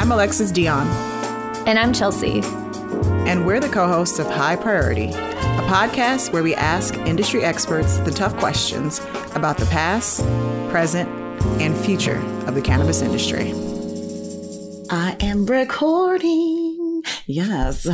I'm Alexis Dion. And I'm Chelsea. And we're the co hosts of High Priority, a podcast where we ask industry experts the tough questions about the past, present, and future of the cannabis industry. I am recording. Yes.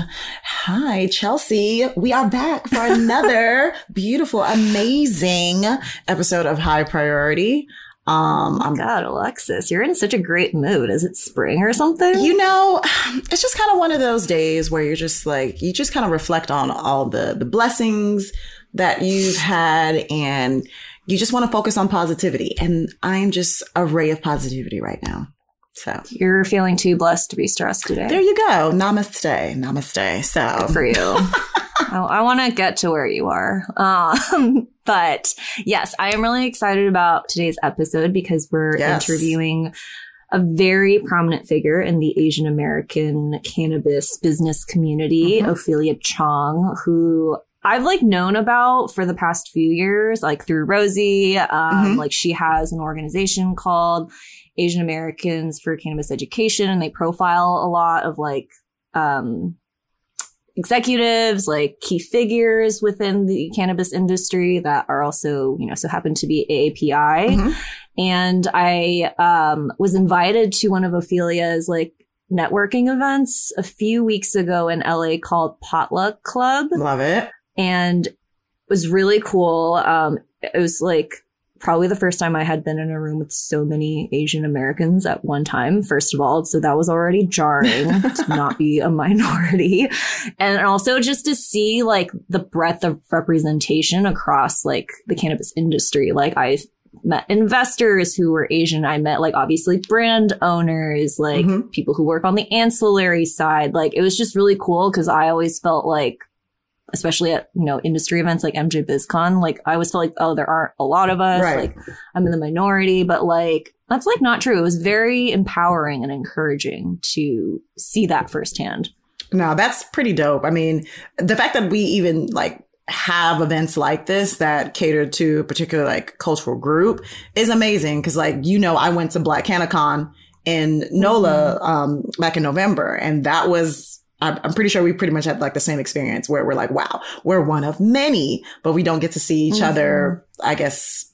Hi, Chelsea. We are back for another beautiful, amazing episode of High Priority. Um, oh God, Alexis, you're in such a great mood. Is it spring or something? You know, it's just kind of one of those days where you're just like, you just kind of reflect on all the, the blessings that you've had and you just want to focus on positivity. And I'm just a ray of positivity right now. So you're feeling too blessed to be stressed today. There you go. Namaste. Namaste. So Good for you. I, I want to get to where you are. Um, but yes, I am really excited about today's episode because we're yes. interviewing a very prominent figure in the Asian American cannabis business community, mm-hmm. Ophelia Chong, who I've like known about for the past few years, like through Rosie. Um, mm-hmm. Like she has an organization called Asian Americans for Cannabis Education, and they profile a lot of like um, executives, like key figures within the cannabis industry that are also, you know, so happen to be AAPI. Mm-hmm. And I um, was invited to one of Ophelia's like networking events a few weeks ago in LA called Potluck Club. Love it. And it was really cool. Um, it was like probably the first time I had been in a room with so many Asian Americans at one time, first of all. So that was already jarring to not be a minority. And also just to see like the breadth of representation across like the cannabis industry. Like I met investors who were Asian. I met like obviously brand owners, like mm-hmm. people who work on the ancillary side. Like it was just really cool because I always felt like especially at, you know, industry events like MJ BizCon, like I always felt like, oh, there aren't a lot of us. Right. Like I'm in the minority, but like that's like not true. It was very empowering and encouraging to see that firsthand. No, that's pretty dope. I mean, the fact that we even like have events like this that cater to a particular like cultural group is amazing. Cause like, you know, I went to Black CannaCon in NOLA, mm-hmm. um, back in November and that was I'm pretty sure we pretty much had like the same experience where we're like, wow, we're one of many, but we don't get to see each mm-hmm. other, I guess,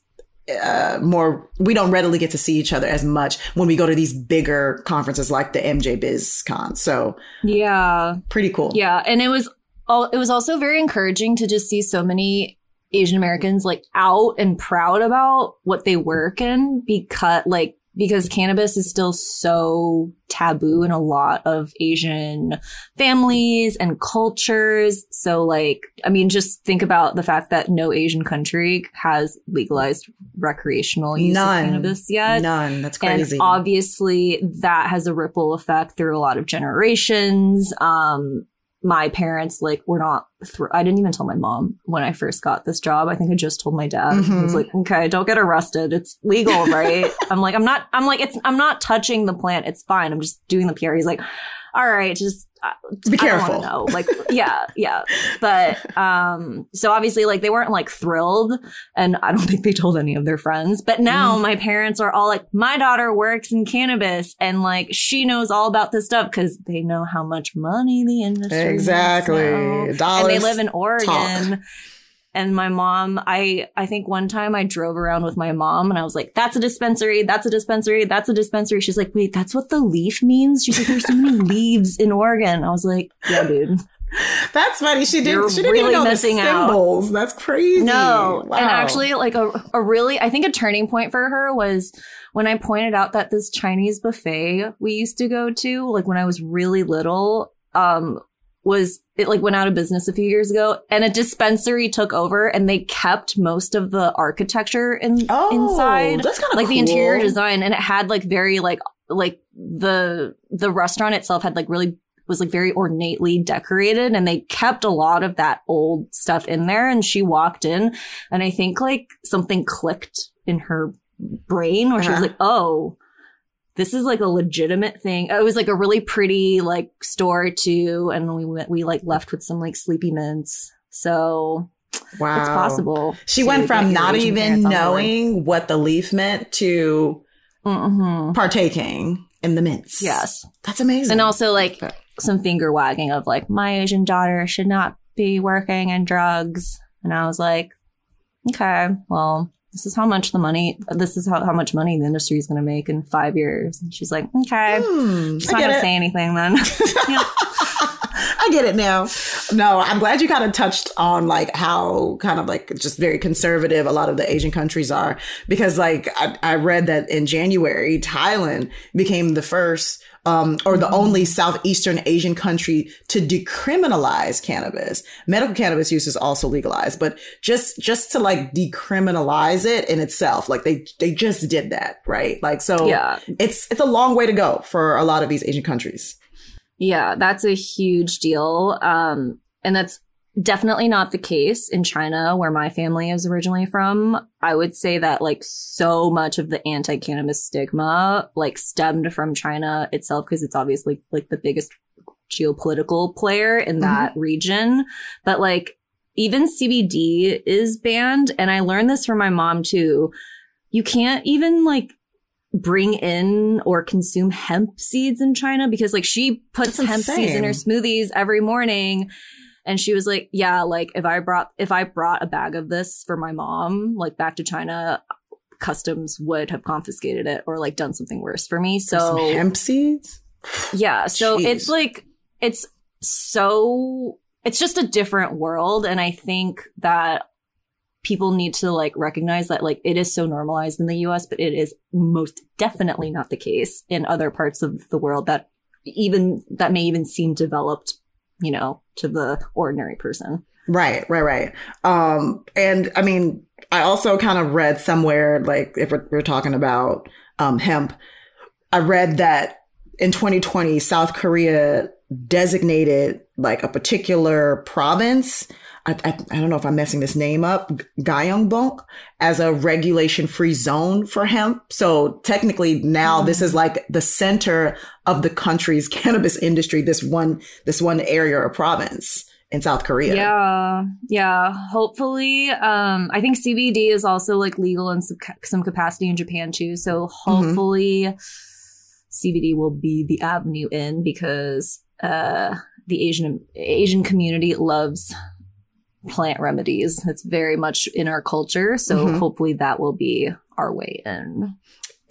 uh, more, we don't readily get to see each other as much when we go to these bigger conferences like the MJ BizCon. So yeah, pretty cool. Yeah. And it was, all, it was also very encouraging to just see so many Asian Americans like out and proud about what they work in because like because cannabis is still so taboo in a lot of Asian families and cultures. So like, I mean, just think about the fact that no Asian country has legalized recreational use None. of cannabis yet. None. That's crazy. And obviously that has a ripple effect through a lot of generations. Um, my parents like were not thr- I didn't even tell my mom when I first got this job. I think I just told my dad. Mm-hmm. He was like, "Okay, don't get arrested. It's legal, right?" I'm like, "I'm not I'm like it's I'm not touching the plant. It's fine. I'm just doing the PR." He's like, "All right, just be careful. No, like yeah, yeah. But um, so obviously, like they weren't like thrilled, and I don't think they told any of their friends. But now mm. my parents are all like, my daughter works in cannabis, and like she knows all about this stuff because they know how much money the industry exactly dollars. And they live in Oregon. Talk. And my mom, I, I think one time I drove around with my mom and I was like, that's a dispensary. That's a dispensary. That's a dispensary. She's like, wait, that's what the leaf means? She's like, there's so many leaves in Oregon. I was like, yeah, dude. That's funny. She didn't. she didn't really even know the symbols. Out. That's crazy. No, wow. and actually, like a a really, I think a turning point for her was when I pointed out that this Chinese buffet we used to go to, like when I was really little, um, was it like went out of business a few years ago and a dispensary took over and they kept most of the architecture in, oh, inside that's kind of like cool. the interior design and it had like very like like the the restaurant itself had like really was like very ornately decorated and they kept a lot of that old stuff in there and she walked in and i think like something clicked in her brain where uh-huh. she was uh-huh. like oh this is like a legitimate thing. It was like a really pretty like store too, and we went we like left with some like sleepy mints. So wow, it's possible. She went from not even knowing what the leaf meant to mm-hmm. partaking. in the mints. Yes. That's amazing. And also like some finger wagging of like, my Asian daughter should not be working in drugs. And I was like, okay, well, this is how much the money, this is how, how much money the industry is going to make in five years. And she's like, okay, hmm, just not going to say anything then. I get it now. No, I'm glad you kind of touched on like how kind of like just very conservative a lot of the Asian countries are because like I, I read that in January, Thailand became the first um, or the only Southeastern Asian country to decriminalize cannabis. Medical cannabis use is also legalized, but just, just to like decriminalize it in itself, like they, they just did that, right? Like, so yeah. it's, it's a long way to go for a lot of these Asian countries. Yeah, that's a huge deal. Um, and that's definitely not the case in China, where my family is originally from. I would say that like so much of the anti-cannabis stigma like stemmed from China itself because it's obviously like the biggest geopolitical player in mm-hmm. that region. But like even CBD is banned. And I learned this from my mom too. You can't even like bring in or consume hemp seeds in China because like she puts That's hemp insane. seeds in her smoothies every morning and she was like, yeah, like if I brought, if I brought a bag of this for my mom, like back to China, customs would have confiscated it or like done something worse for me. So hemp seeds? Yeah. So Jeez. it's like, it's so, it's just a different world. And I think that people need to like recognize that like it is so normalized in the US, but it is most definitely not the case in other parts of the world that even that may even seem developed you know, to the ordinary person. Right, right, right. Um, and I mean, I also kind of read somewhere, like if we're, we're talking about um, hemp, I read that in 2020, South Korea designated like a particular province. I, I, I, don't know if I'm messing this name up, Gyeongbuk, as a regulation free zone for hemp. So technically now mm. this is like the center of the country's cannabis industry, this one, this one area or province in South Korea. Yeah. Yeah. Hopefully, um, I think CBD is also like legal in some, some capacity in Japan too. So mm-hmm. hopefully mm-hmm. CBD will be the avenue in because, uh, the Asian Asian community loves plant remedies. It's very much in our culture. So mm-hmm. hopefully that will be our way in.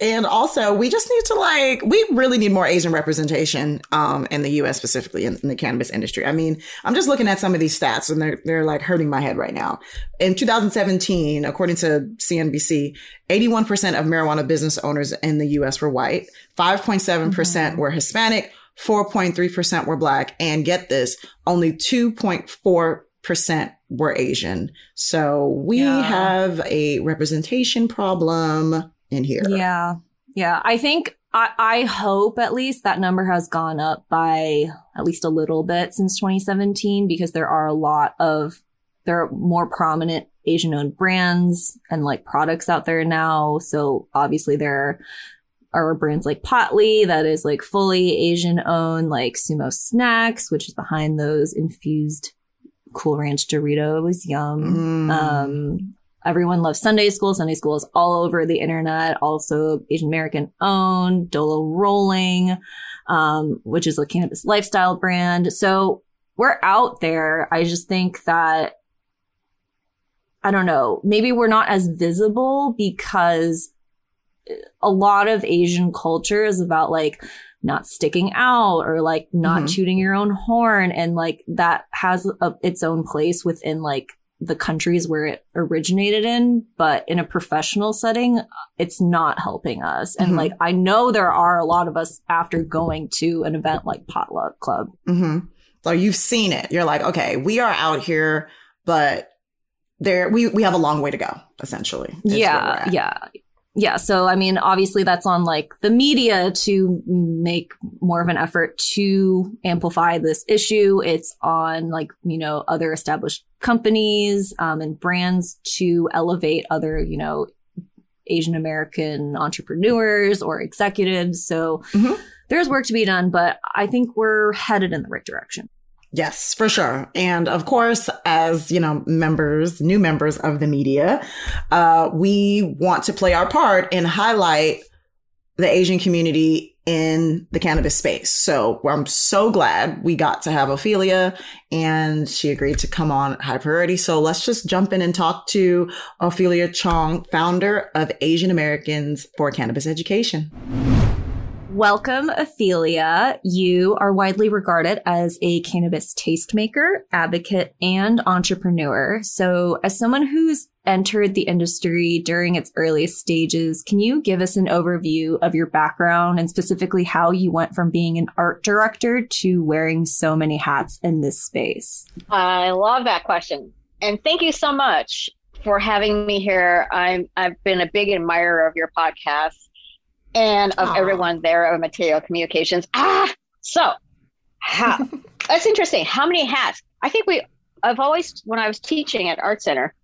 And also, we just need to like, we really need more Asian representation um, in the US, specifically in, in, the cannabis industry. I mean, I'm just looking at some of these stats and they're, they're like hurting my head right now. In 2017, according to CNBC, 81% of marijuana business owners in the US were white, 5.7% mm hmm were Hispanic, 4.3% were black, and get this, only 2.4% were Asian. So we yeah. have a representation problem in here. Yeah. Yeah. I think I, I hope at least that number has gone up by at least a little bit since 2017 because there are a lot of there are more prominent Asian owned brands and like products out there now. So obviously there are brands like Potli that is like fully Asian owned, like Sumo Snacks, which is behind those infused Cool Ranch Doritos. Yum. Mm. Um, everyone loves Sunday School. Sunday School is all over the internet. Also Asian American owned. Dolo Rolling, um, which is a cannabis lifestyle brand. So we're out there. I just think that I don't know. Maybe we're not as visible because a lot of Asian culture is about like not sticking out or like not mm-hmm. tooting your own horn. And like that has a, its own place within like the countries where it originated in, but in a professional setting, it's not helping us. And mm-hmm. like, I know there are a lot of us after going to an event like Potluck Club. Mm-hmm. So you've seen it. You're like, okay, we are out here, but there, we, we have a long way to go, essentially. Yeah. Yeah yeah, so I mean, obviously that's on like the media to make more of an effort to amplify this issue. It's on like, you know, other established companies um, and brands to elevate other, you know, Asian American entrepreneurs or executives. So mm-hmm. there's work to be done, but I think we're headed in the right direction. Yes, for sure. And of course, as, you know, members, new members of the media, uh, we want to play our part and highlight the Asian community in the cannabis space. So I'm so glad we got to have Ophelia and she agreed to come on High Priority. So let's just jump in and talk to Ophelia Chong, founder of Asian Americans for Cannabis Education. Welcome, Ophelia. You are widely regarded as a cannabis tastemaker, advocate, and entrepreneur. So, as someone who's entered the industry during its earliest stages, can you give us an overview of your background and specifically how you went from being an art director to wearing so many hats in this space? I love that question. And thank you so much for having me here. I'm I've been a big admirer of your podcast and of Aww. everyone there of material communications. Ah, so how, that's interesting. How many hats? I think we, I've always, when I was teaching at Art Center,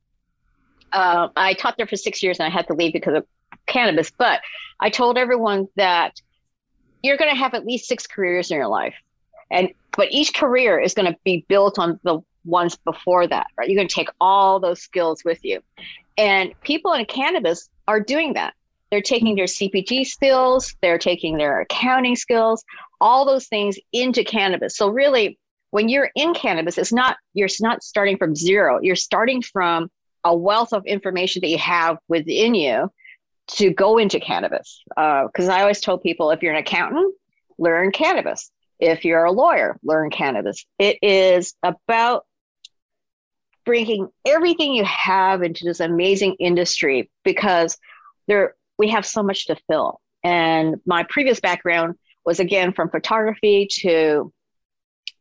uh, I taught there for six years and I had to leave because of cannabis, but I told everyone that you're going to have at least six careers in your life. And, but each career is going to be built on the ones before that, right? You're going to take all those skills with you. And people in cannabis are doing that. They're taking their CPG skills, they're taking their accounting skills, all those things into cannabis. So really, when you're in cannabis, it's not you're not starting from zero. You're starting from a wealth of information that you have within you to go into cannabis. Because uh, I always tell people, if you're an accountant, learn cannabis. If you're a lawyer, learn cannabis. It is about bringing everything you have into this amazing industry because there we have so much to fill. And my previous background was again from photography to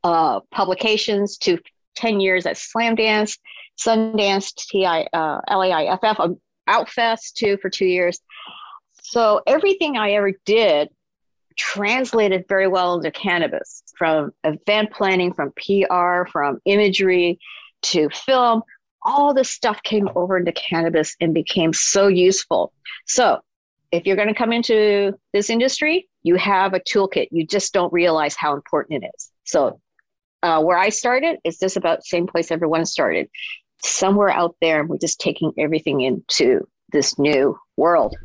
uh, publications to 10 years at Slamdance, Sundance, TI, uh, LAIFF, um, Outfest too for two years. So everything I ever did translated very well into cannabis from event planning, from PR, from imagery to film. All this stuff came over into cannabis and became so useful. So if you're going to come into this industry, you have a toolkit. You just don't realize how important it is. So, uh, where I started is just about the same place everyone started. Somewhere out there, we're just taking everything into this new world.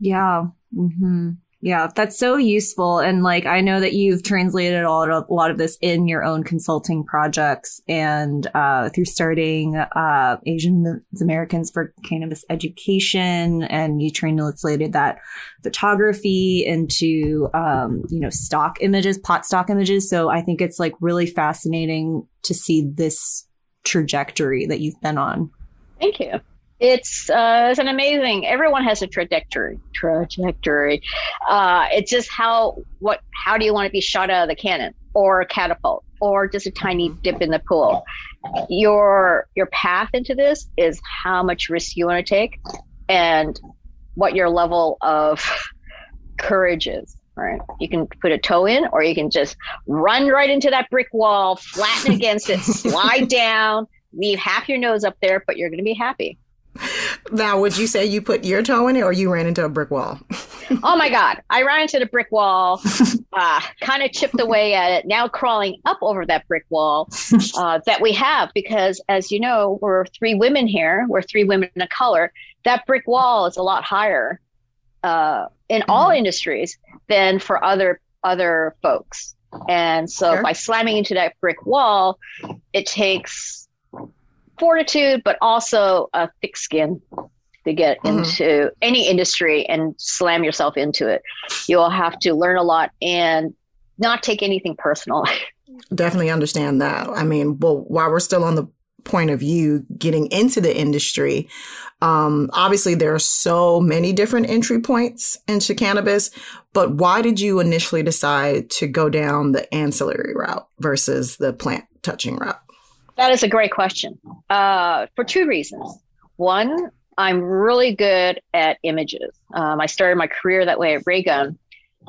Yeah. Mm-hmm. Yeah, that's so useful. And like, I know that you've translated a lot of, a lot of this in your own consulting projects and uh, through starting uh, Asian Americans for Cannabis Education. And you translated that photography into, um, you know, stock images, pot stock images. So I think it's like really fascinating to see this trajectory that you've been on. Thank you it's uh, it's an amazing. Everyone has a trajectory. Trajectory. Uh, it's just how what how do you want to be shot out of the cannon or a catapult or just a tiny dip in the pool? Your your path into this is how much risk you want to take and what your level of courage is. Right. You can put a toe in, or you can just run right into that brick wall, flatten against it, slide down, leave half your nose up there, but you're going to be happy. Now, would you say you put your toe in it or you ran into a brick wall? oh my God. I ran into the brick wall, uh, kind of chipped away at it, now crawling up over that brick wall uh, that we have because, as you know, we're three women here, we're three women of color. That brick wall is a lot higher uh, in mm-hmm. all industries than for other other folks. And so sure. by slamming into that brick wall, it takes fortitude, but also a thick skin to get mm-hmm. into any industry and slam yourself into it. You'll have to learn a lot and not take anything personal. Definitely understand that. I mean, well, while we're still on the point of view getting into the industry, um, obviously there are so many different entry points into cannabis, but why did you initially decide to go down the ancillary route versus the plant touching route? That is a great question uh, for two reasons. One, I'm really good at images. Um, I started my career that way at Raygun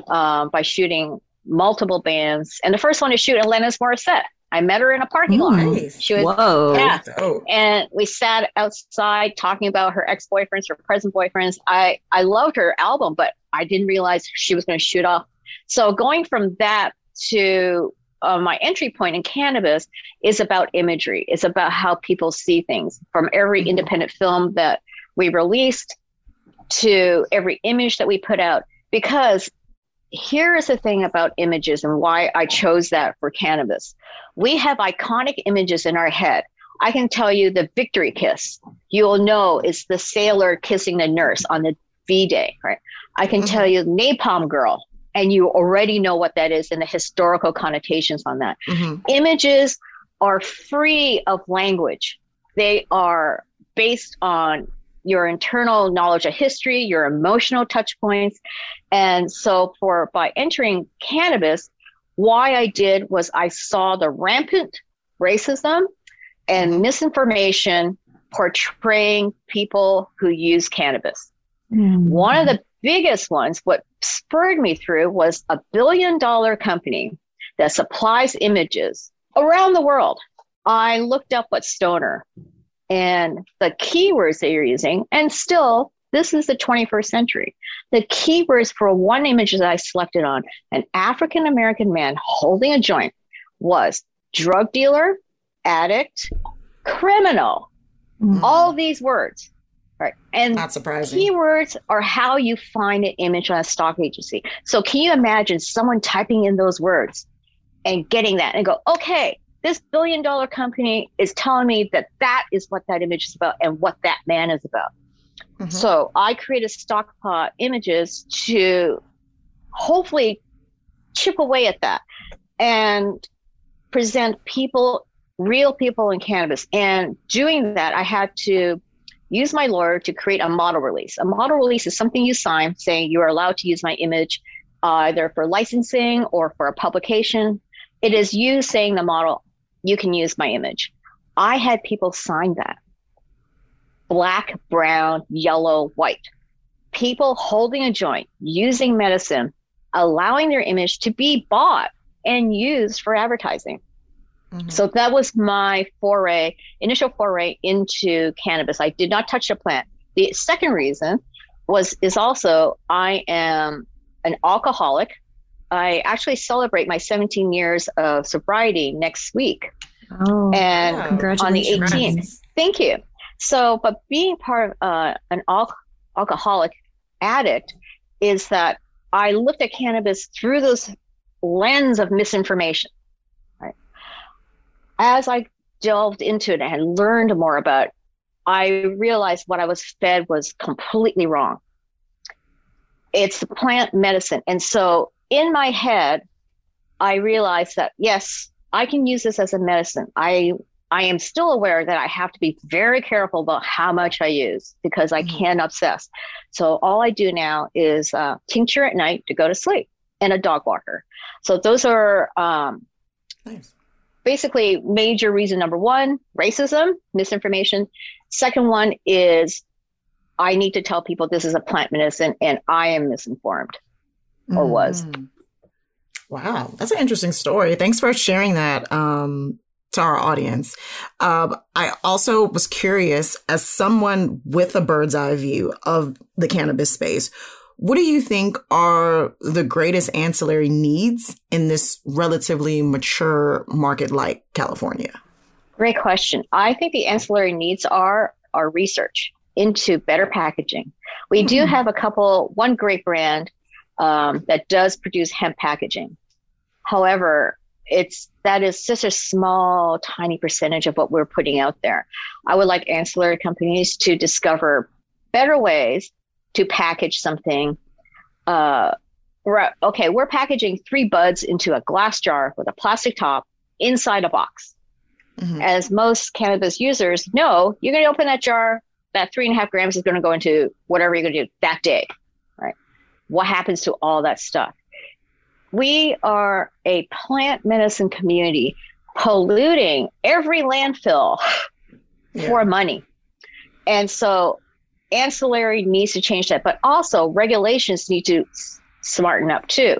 um, by shooting multiple bands. And the first one to shoot Alanis Morissette. I met her in a parking lot. Nice. She was, Whoa. Yeah. And we sat outside talking about her ex boyfriends, her present boyfriends. I, I loved her album, but I didn't realize she was going to shoot off. So going from that to uh, my entry point in cannabis is about imagery. It's about how people see things from every mm-hmm. independent film that we released to every image that we put out. Because here is the thing about images and why I chose that for cannabis. We have iconic images in our head. I can tell you the victory kiss. You'll know it's the sailor kissing the nurse on the V Day, right? I can mm-hmm. tell you Napalm Girl, and you already know what that is and the historical connotations on that. Mm-hmm. Images are free of language, they are based on your internal knowledge of history, your emotional touch points. And so for by entering cannabis, why I did was I saw the rampant racism and mm-hmm. misinformation portraying people who use cannabis. Mm-hmm. One of the biggest ones, what spurred me through was a billion dollar company that supplies images around the world. I looked up what stoner and the keywords that you're using, and still, this is the 21st century. The keywords for one image that I selected on an African American man holding a joint was drug dealer, addict, criminal. Mm-hmm. All these words. Right. And not surprising. Keywords are how you find an image on a stock agency. So can you imagine someone typing in those words and getting that and go, okay, this billion dollar company is telling me that that is what that image is about and what that man is about. Mm-hmm. So I created stockpot images to hopefully chip away at that and present people, real people in cannabis. And doing that, I had to use my lawyer to create a model release. A model release is something you sign saying you are allowed to use my image uh, either for licensing or for a publication. It is you saying the model, you can use my image. I had people sign that black, brown, yellow, white. People holding a joint, using medicine, allowing their image to be bought and used for advertising. Mm-hmm. So that was my foray, initial foray into cannabis. I did not touch the plant. The second reason was is also I am an alcoholic. I actually celebrate my 17 years of sobriety next week. Oh, and on the 18th. Thank you. So, but being part of uh, an al- alcoholic addict is that I looked at cannabis through this lens of misinformation as I delved into it and learned more about it, I realized what I was fed was completely wrong. It's plant medicine. And so in my head, I realized that yes, I can use this as a medicine. I I am still aware that I have to be very careful about how much I use because I mm-hmm. can obsess. So all I do now is uh, tincture at night to go to sleep and a dog walker. So those are um, nice basically major reason number one racism misinformation. Second one is i need to tell people this is a plant medicine and i am misinformed or was. Mm. wow that's an interesting story. Thanks for sharing that um, to our audience. Um, i also was curious as someone with a bird's eye view of the cannabis space what do you think are the greatest ancillary needs in this relatively mature market like California? Great question. I think the ancillary needs are our research into better packaging. We mm-hmm. do hmm. have a couple, one great brand um, that does produce hemp packaging. However, it's that is such a small, tiny percentage of what we're putting out there. I would like ancillary companies to discover better ways to package something. Uh, we're, okay, we're packaging three buds into a glass jar with a plastic top inside a box. Mm-hmm. As most cannabis users know, you're going to open that jar, that three and a half grams is going to go into whatever you're going to do that day, right? What happens to all that stuff? We are a plant medicine community polluting every landfill yeah. for money. And so ancillary needs to change that, but also regulations need to smarten up too.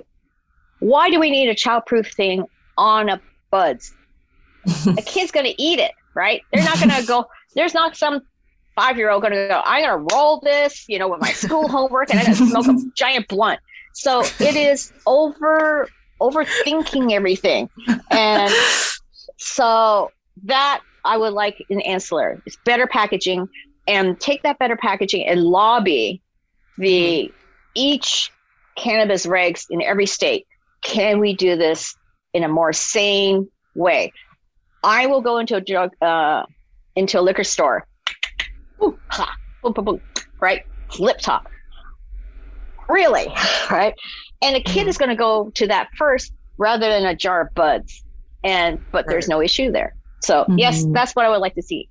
Why do we need a childproof thing on a buds? a kid's going to eat it, right? They're not going to go. There's not some five year old going to go. I'm going to roll this, you know, with my school homework, and I'm going to smoke a giant blunt. So it is over overthinking everything, and so that I would like an ancillary. It's better packaging, and take that better packaging and lobby the mm-hmm. each cannabis regs in every state. Can we do this in a more sane way? I will go into a drug, uh, into a liquor store. Ooh, ha, boom, boom, boom, right? Lip top. Really, right? And a kid mm-hmm. is going to go to that first rather than a jar of buds. And but right. there's no issue there. So mm-hmm. yes, that's what I would like to see.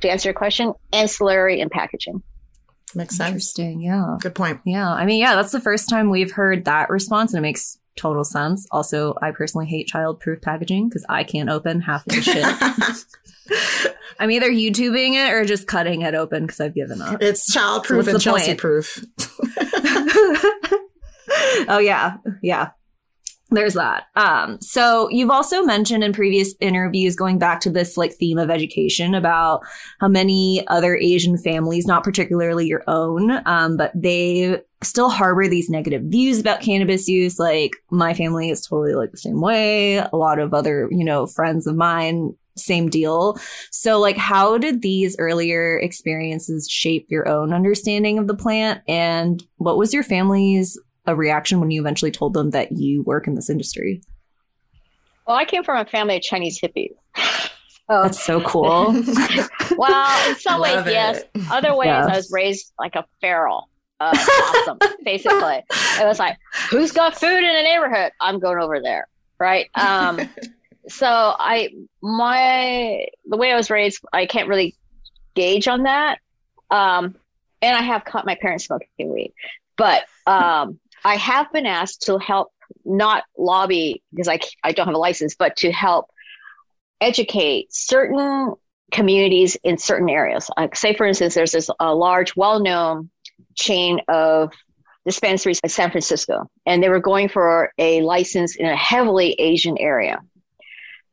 To answer your question, ancillary and packaging. Makes sense. Interesting. Yeah. Good point. Yeah. I mean, yeah, that's the first time we've heard that response, and it makes total sense. Also, I personally hate child-proof packaging because I can't open half of the shit. I'm either YouTubing it or just cutting it open because I've given up. It's child-proof so and Chelsea-proof. oh yeah, yeah there's that. Um, so you've also mentioned in previous interviews going back to this like theme of education about how many other Asian families, not particularly your own, um, but they still harbor these negative views about cannabis use. Like my family is totally like the same way. A lot of other, you know, friends of mine, same deal. So like how did these earlier experiences shape your own understanding of the plant? And what was your family's a reaction when you eventually told them that you work in this industry? Well, I came from a family of Chinese hippies. So, That's so cool. well, in some ways, it. yes. Other ways, yes. I was raised like a feral. Uh, awesome, basically. It was like, who's got food in the neighborhood? I'm going over there, right? Um, so I, my, the way I was raised, I can't really gauge on that. Um, and I have caught my parents smoking weed, but um, I have been asked to help not lobby because I, I don't have a license, but to help educate certain communities in certain areas. Like, say, for instance, there's this a large, well known chain of dispensaries in San Francisco, and they were going for a license in a heavily Asian area.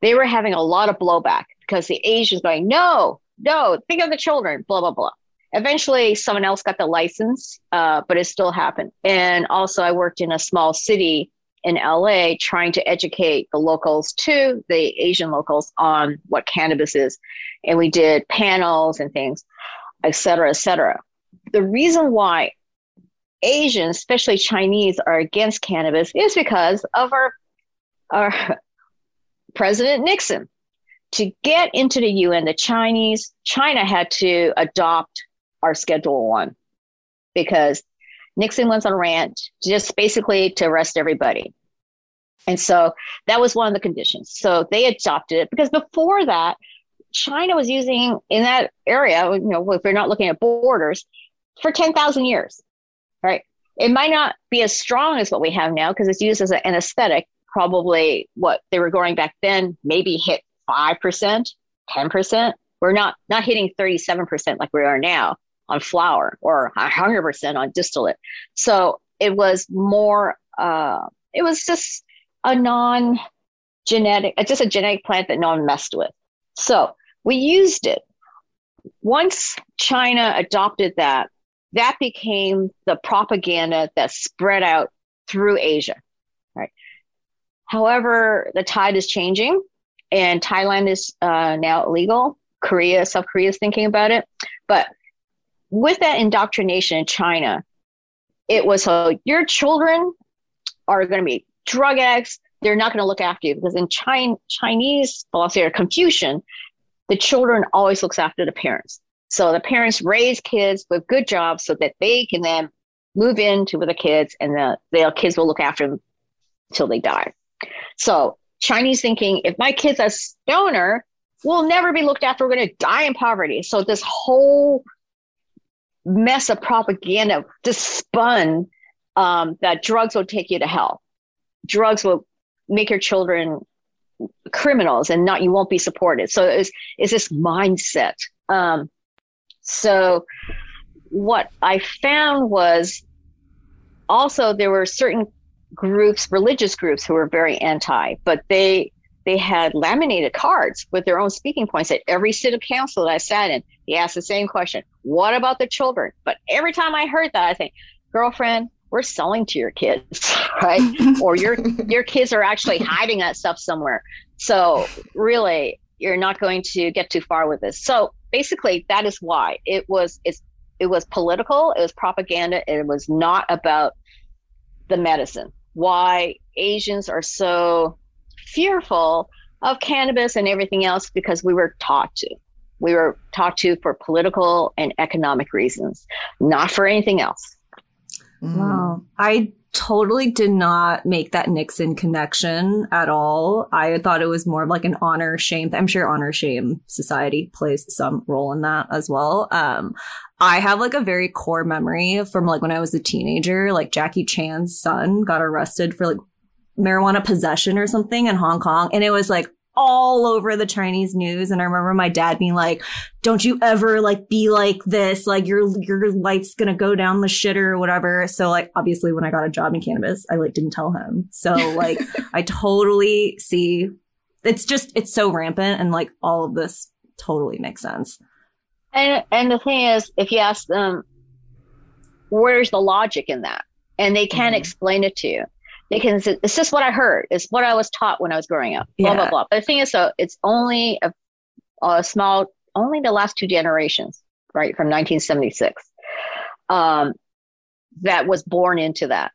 They were having a lot of blowback because the Asians going, no, no, think of the children, blah, blah, blah. Eventually, someone else got the license, uh, but it still happened. And also, I worked in a small city in LA trying to educate the locals too, the Asian locals, on what cannabis is. And we did panels and things, et cetera, et cetera. The reason why Asians, especially Chinese, are against cannabis is because of our, our President Nixon. To get into the UN, the Chinese, China had to adopt our Schedule One because Nixon went on a rant just basically to arrest everybody. And so that was one of the conditions. So they adopted it because before that, China was using in that area, you know, if we're not looking at borders, for 10,000 years, right? It might not be as strong as what we have now because it's used as an anesthetic. Probably what they were growing back then maybe hit 5%, 10%. We're not not hitting 37% like we are now on flour or 100% on distillate. So it was more, uh, it was just a non genetic, just a genetic plant that no one messed with. So we used it. Once China adopted that, that became the propaganda that spread out through Asia. Right. However, the tide is changing, and Thailand is uh, now illegal. Korea, South Korea is thinking about it, but with that indoctrination in China, it was so your children are going to be drug addicts. They're not going to look after you because in China, Chinese philosophy or Confucian, the children always looks after the parents. So the parents raise kids with good jobs so that they can then move into with the kids and the, the kids will look after them till they die. So Chinese thinking, if my kid's a stoner, we'll never be looked after. We're going to die in poverty. So this whole mess of propaganda just spun um, that drugs will take you to hell. Drugs will make your children criminals and not you won't be supported. So it's it's this mindset. Um, so what I found was also there were certain groups, religious groups, who were very anti, but they they had laminated cards with their own speaking points at every city council that I sat in. He asked the same question What about the children? But every time I heard that, I think, girlfriend, we're selling to your kids, right? or your your kids are actually hiding that stuff somewhere. So really, you're not going to get too far with this. So basically, that is why it was it's it was political, it was propaganda, it was not about the medicine, why Asians are so fearful of cannabis and everything else because we were taught to. We were taught to for political and economic reasons, not for anything else. Wow. I totally did not make that Nixon connection at all. I thought it was more of like an honor shame. I'm sure honor shame society plays some role in that as well. Um, I have like a very core memory from like when I was a teenager, like Jackie Chan's son got arrested for like marijuana possession or something in Hong Kong. And it was like all over the Chinese news. And I remember my dad being like, don't you ever like be like this. Like your, your life's going to go down the shitter or whatever. So like, obviously when I got a job in cannabis, I like didn't tell him. So like, I totally see it's just, it's so rampant and like all of this totally makes sense. And, and the thing is, if you ask them, where's the logic in that? And they can't mm-hmm. explain it to you they can it's just what i heard. It's what i was taught when i was growing up. Blah yeah. blah. Blah but the thing is so it's only a, a, small only the last two generations right from 1976 um that was born into that.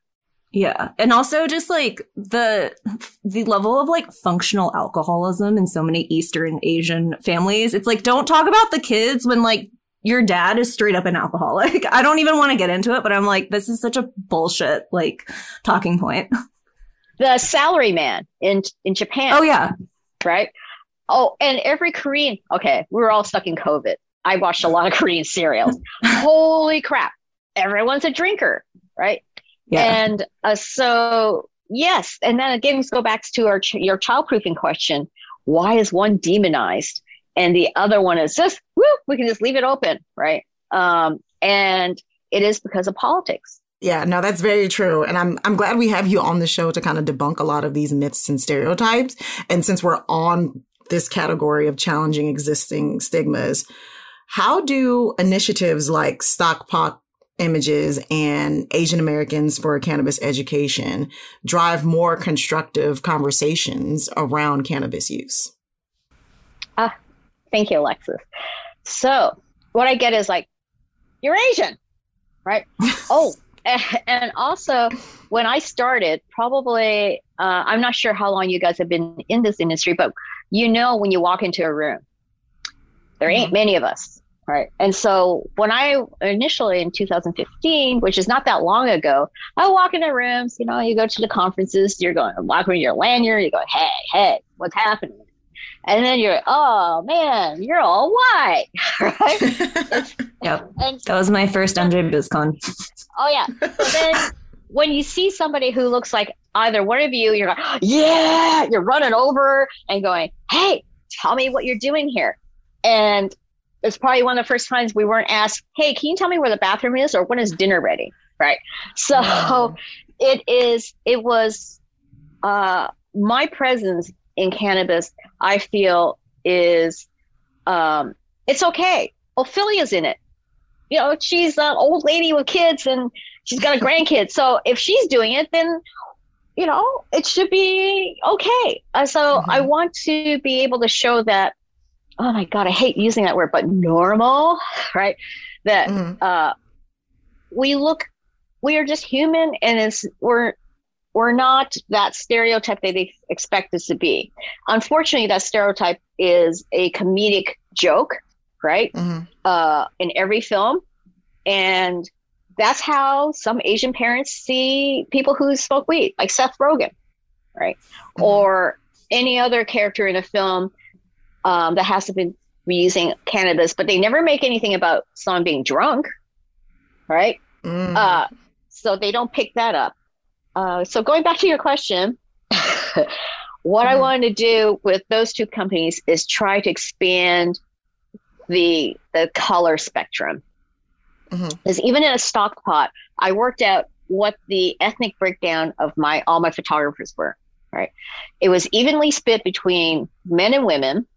Yeah. And also just like the the level of like functional alcoholism in so many eastern asian families. It's like don't talk about the kids when like your dad is straight up an alcoholic. I don't even want to get into it, but I'm like, this is such a bullshit like talking point. The salary man in in Japan. Oh yeah. Right? Oh, and every Korean, okay, we were all stuck in COVID. I watched a lot of Korean serials. Holy crap. Everyone's a drinker, right? Yeah. And uh, so, yes. And then again, let's go back to our ch- your childproofing question. Why is one demonized? And the other one is just whoo, we can just leave it open, right? Um, and it is because of politics. Yeah, no, that's very true. And I'm I'm glad we have you on the show to kind of debunk a lot of these myths and stereotypes. And since we're on this category of challenging existing stigmas, how do initiatives like Stock Pot images and Asian Americans for cannabis education drive more constructive conversations around cannabis use? Ah, Thank you, Alexis. So what I get is like, you're Asian, right? oh, and also when I started, probably uh, I'm not sure how long you guys have been in this industry, but you know when you walk into a room, there ain't mm-hmm. many of us, right? And so when I initially in 2015, which is not that long ago, I walk into rooms. You know, you go to the conferences, you're going walk walking your lanyard, you go, hey, hey, what's happening? And then you're oh man you're all white. Right? Yep. And that was my first MJ BizCon oh yeah. So then when you see somebody who looks like either one of you you're like yeah you're running over and going hey tell me what you're doing here. And it's probably one of the first times we weren't asked hey can you tell me where the bathroom is or when is dinner ready? Right? So wow. it is it was uh my presence in cannabis, I feel is um, it's okay. Ophelia's in it. You know, she's an old lady with kids and she's got a grandkid. So if she's doing it, then you know it should be okay. Uh, so mm-hmm. I want to be able to show that. Oh my god, I hate using that word, but normal, right? That mm-hmm. uh, we look, we are just human, and it's we're we're not that stereotype that they expect us to be. Unfortunately, that stereotype is a comedic joke, right? Mm-hmm. Uh, in every film. And that's how some Asian parents see people who smoke weed, like Seth Rogen, right? Mm-hmm. Or any other character in a film um, that has to be using cannabis, but they never make anything about someone being drunk, right? Mm. Uh, so they don't pick that up. Uh, so going back to your question, what mm-hmm. I wanted to do with those two companies is try to expand the the color spectrum. Because mm-hmm. even in a stock pot, I worked out what the ethnic breakdown of my all my photographers were. Right, it was evenly split between men and women,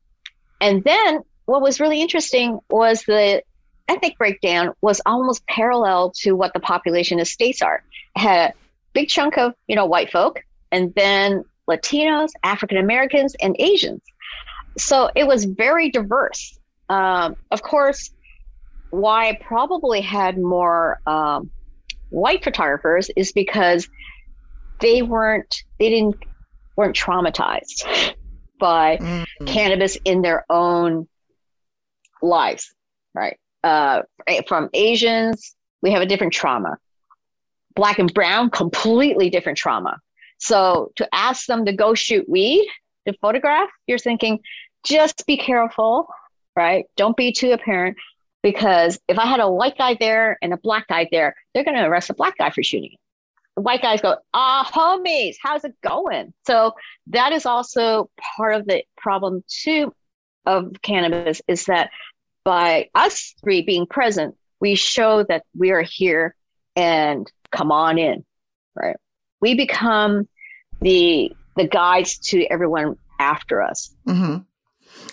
and then what was really interesting was the ethnic breakdown was almost parallel to what the population of states are. It had big chunk of you know white folk, and then Latinos, African Americans, and Asians. So it was very diverse. Um, of course, why I probably had more um, white photographers is because they weren't they didn't weren't traumatized by mm-hmm. cannabis in their own lives, right? Uh, from Asians, we have a different trauma. Black and brown, completely different trauma. So to ask them to go shoot weed, to photograph, you're thinking, just be careful, right? Don't be too apparent because if I had a white guy there and a black guy there, they're going to arrest the black guy for shooting it. The white guys go, ah, homies, how's it going? So that is also part of the problem too of cannabis is that by us three being present, we show that we are here and come on in, right? We become the the guides to everyone after us. Mm-hmm.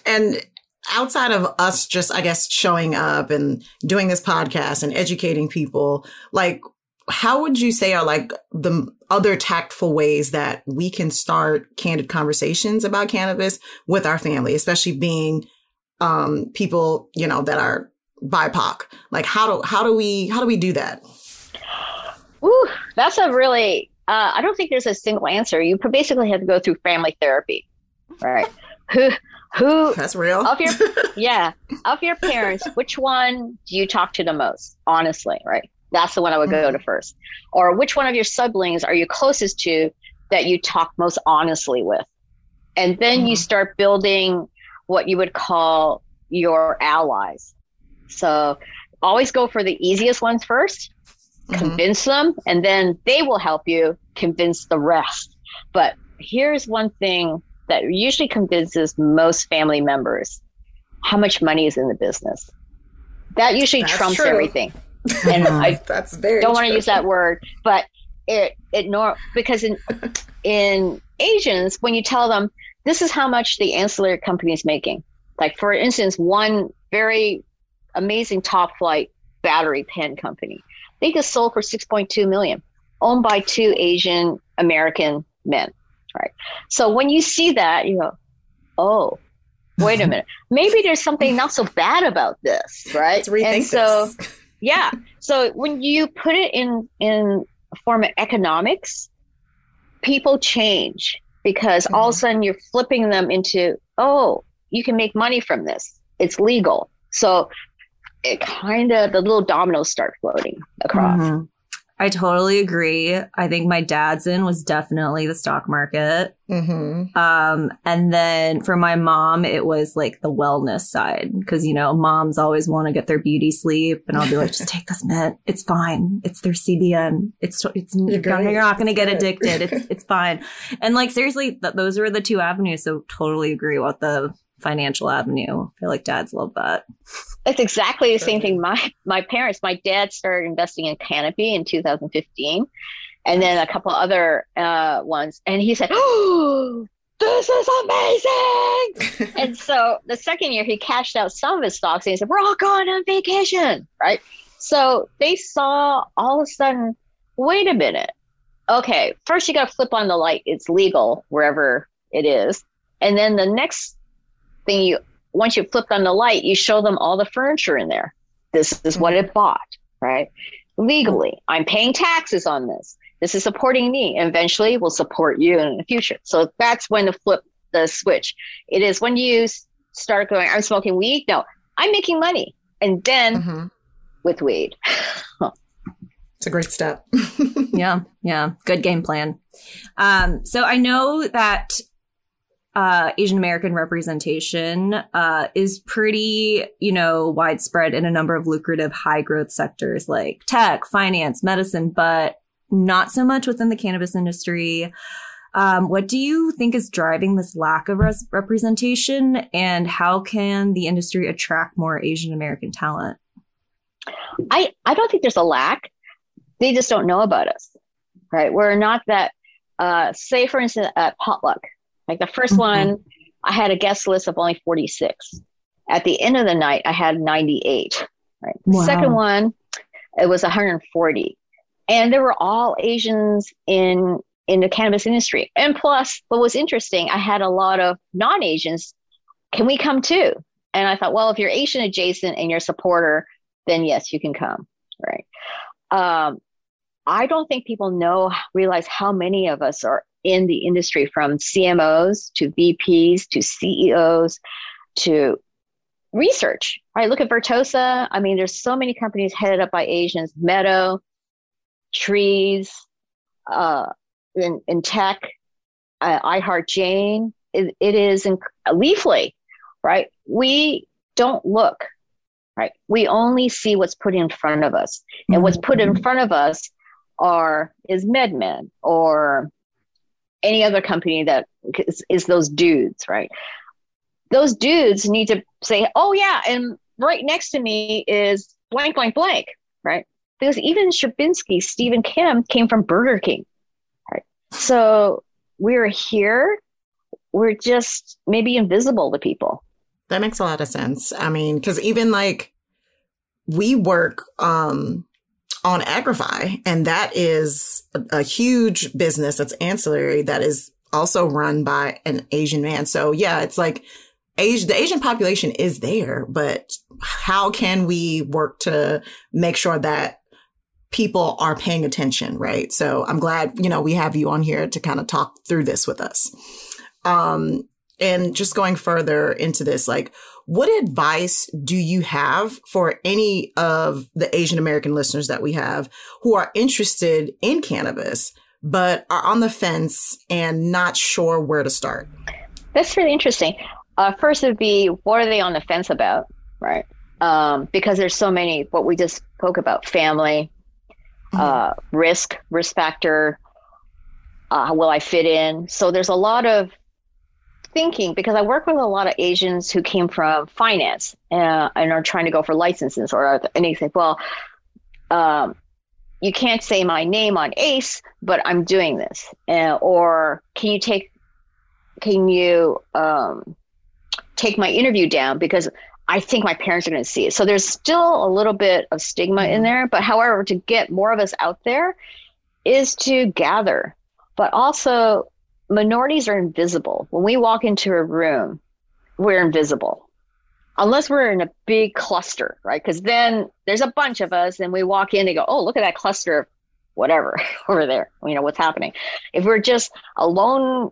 And outside of us just, I guess, showing up and doing this podcast and educating people, like, how would you say are like the other tactful ways that we can start candid conversations about cannabis with our family, especially being um, people, you know, that are BIPOC? Like, how do how do we how do we do that? Ooh, that's a really. Uh, I don't think there's a single answer. You basically have to go through family therapy, right? who who that's real of your yeah of your parents which one do you talk to the most honestly right that's the one i would go to mm-hmm. first or which one of your siblings are you closest to that you talk most honestly with and then mm-hmm. you start building what you would call your allies so always go for the easiest ones 1st mm-hmm. convince them and then they will help you convince the rest but here's one thing that usually convinces most family members how much money is in the business. That usually That's trumps true. everything. And I That's very don't want to use that word, but it it nor because in in Asians when you tell them this is how much the ancillary company is making. Like for instance, one very amazing top flight battery pen company. They just sold for 6.2 million, owned by two Asian American men right? So when you see that, you go, oh, wait a minute, maybe there's something not so bad about this, right? and so, yeah. So when you put it in in form of economics, people change because mm-hmm. all of a mm-hmm. sudden you're flipping them into, oh, you can make money from this. It's legal. So it kind of the little dominoes start floating across. Mm-hmm. I totally agree. I think my dad's in was definitely the stock market. Mm-hmm. Um, and then for my mom, it was like the wellness side because you know moms always want to get their beauty sleep, and I'll be like, just take this mint. It's fine. It's their CBN. It's it's you're, you're not going to get addicted. It's it's fine. And like seriously, th- those are the two avenues. So totally agree with the financial avenue. I feel like dads love that. It's exactly the same thing. My my parents, my dad started investing in Canopy in 2015, and then a couple other uh, ones, and he said, "Oh, this is amazing!" and so the second year, he cashed out some of his stocks, and he said, "We're all going on vacation, right?" So they saw all of a sudden, wait a minute. Okay, first you got to flip on the light. It's legal wherever it is. And then the next thing you once you flip on the light, you show them all the furniture in there. This is what it bought, right? Legally, I'm paying taxes on this. This is supporting me. And eventually, will support you in the future. So that's when the flip the switch. It is when you start going, I'm smoking weed. No, I'm making money, and then mm-hmm. with weed. It's a great step. yeah, yeah, good game plan. Um, so I know that uh, Asian American representation uh, is pretty, you know, widespread in a number of lucrative high growth sectors like tech, finance, medicine, but not so much within the cannabis industry. Um, what do you think is driving this lack of res- representation, and how can the industry attract more Asian American talent? I I don't think there's a lack. They just don't know about us, right? We're not that. Uh, say, for instance, at Potluck, like the 1st mm-hmm. one, I had a guest list of only 46. At the end of the night, I had 98. Right. Wow. second one, it was 140. And there were all Asians in in the cannabis industry. And plus, what was interesting, I had a lot of non-Asians. Can we come too? And I thought, well, if you're Asian adjacent and you're a supporter, then yes, you can come. Right. Um, I don't think people know, realize how many of us are in the industry from CMOs to VPs to CEOs to research, right? Look at Vertosa. I mean, there's so many companies headed up by Asians, Meadow, Trees, uh, in, in tech, uh, Heart Jane. It, it is in, Leafly, right? We don't look, right? We only see what's put in front of us. And mm-hmm. what's put in front of us are is MedMen or any other company that is, is those dudes, right? Those dudes need to say, oh, yeah, and right next to me is blank, blank, blank, right? Because even Sherbinski, Stephen Kim came from Burger King, right? So we're here, we're just maybe invisible to people. That makes a lot of sense. I mean, because even like we work um, on Agrify, and that is a, a huge business that's ancillary that is also run by an Asian man. So yeah, it's like Age, the Asian population is there, but how can we work to make sure that people are paying attention, right? So I'm glad, you know, we have you on here to kind of talk through this with us. Um, and just going further into this, like, what advice do you have for any of the Asian American listeners that we have who are interested in cannabis, but are on the fence and not sure where to start? That's really interesting. Uh, first would be what are they on the fence about, right? Um, because there's so many. What we just spoke about: family, mm-hmm. uh, risk, risk factor. Uh, will I fit in? So there's a lot of thinking because I work with a lot of Asians who came from finance uh, and are trying to go for licenses or and they say, well, um, you can't say my name on ACE, but I'm doing this, uh, or can you take, can you um, take my interview down because I think my parents are going to see it. So there's still a little bit of stigma in mm-hmm. there. But however, to get more of us out there is to gather, but also minorities are invisible. When we walk into a room, we're invisible. Unless we're in a big cluster, right? Because then there's a bunch of us and we walk in and go, oh, look at that cluster of whatever over there. You know, what's happening. If we're just a lone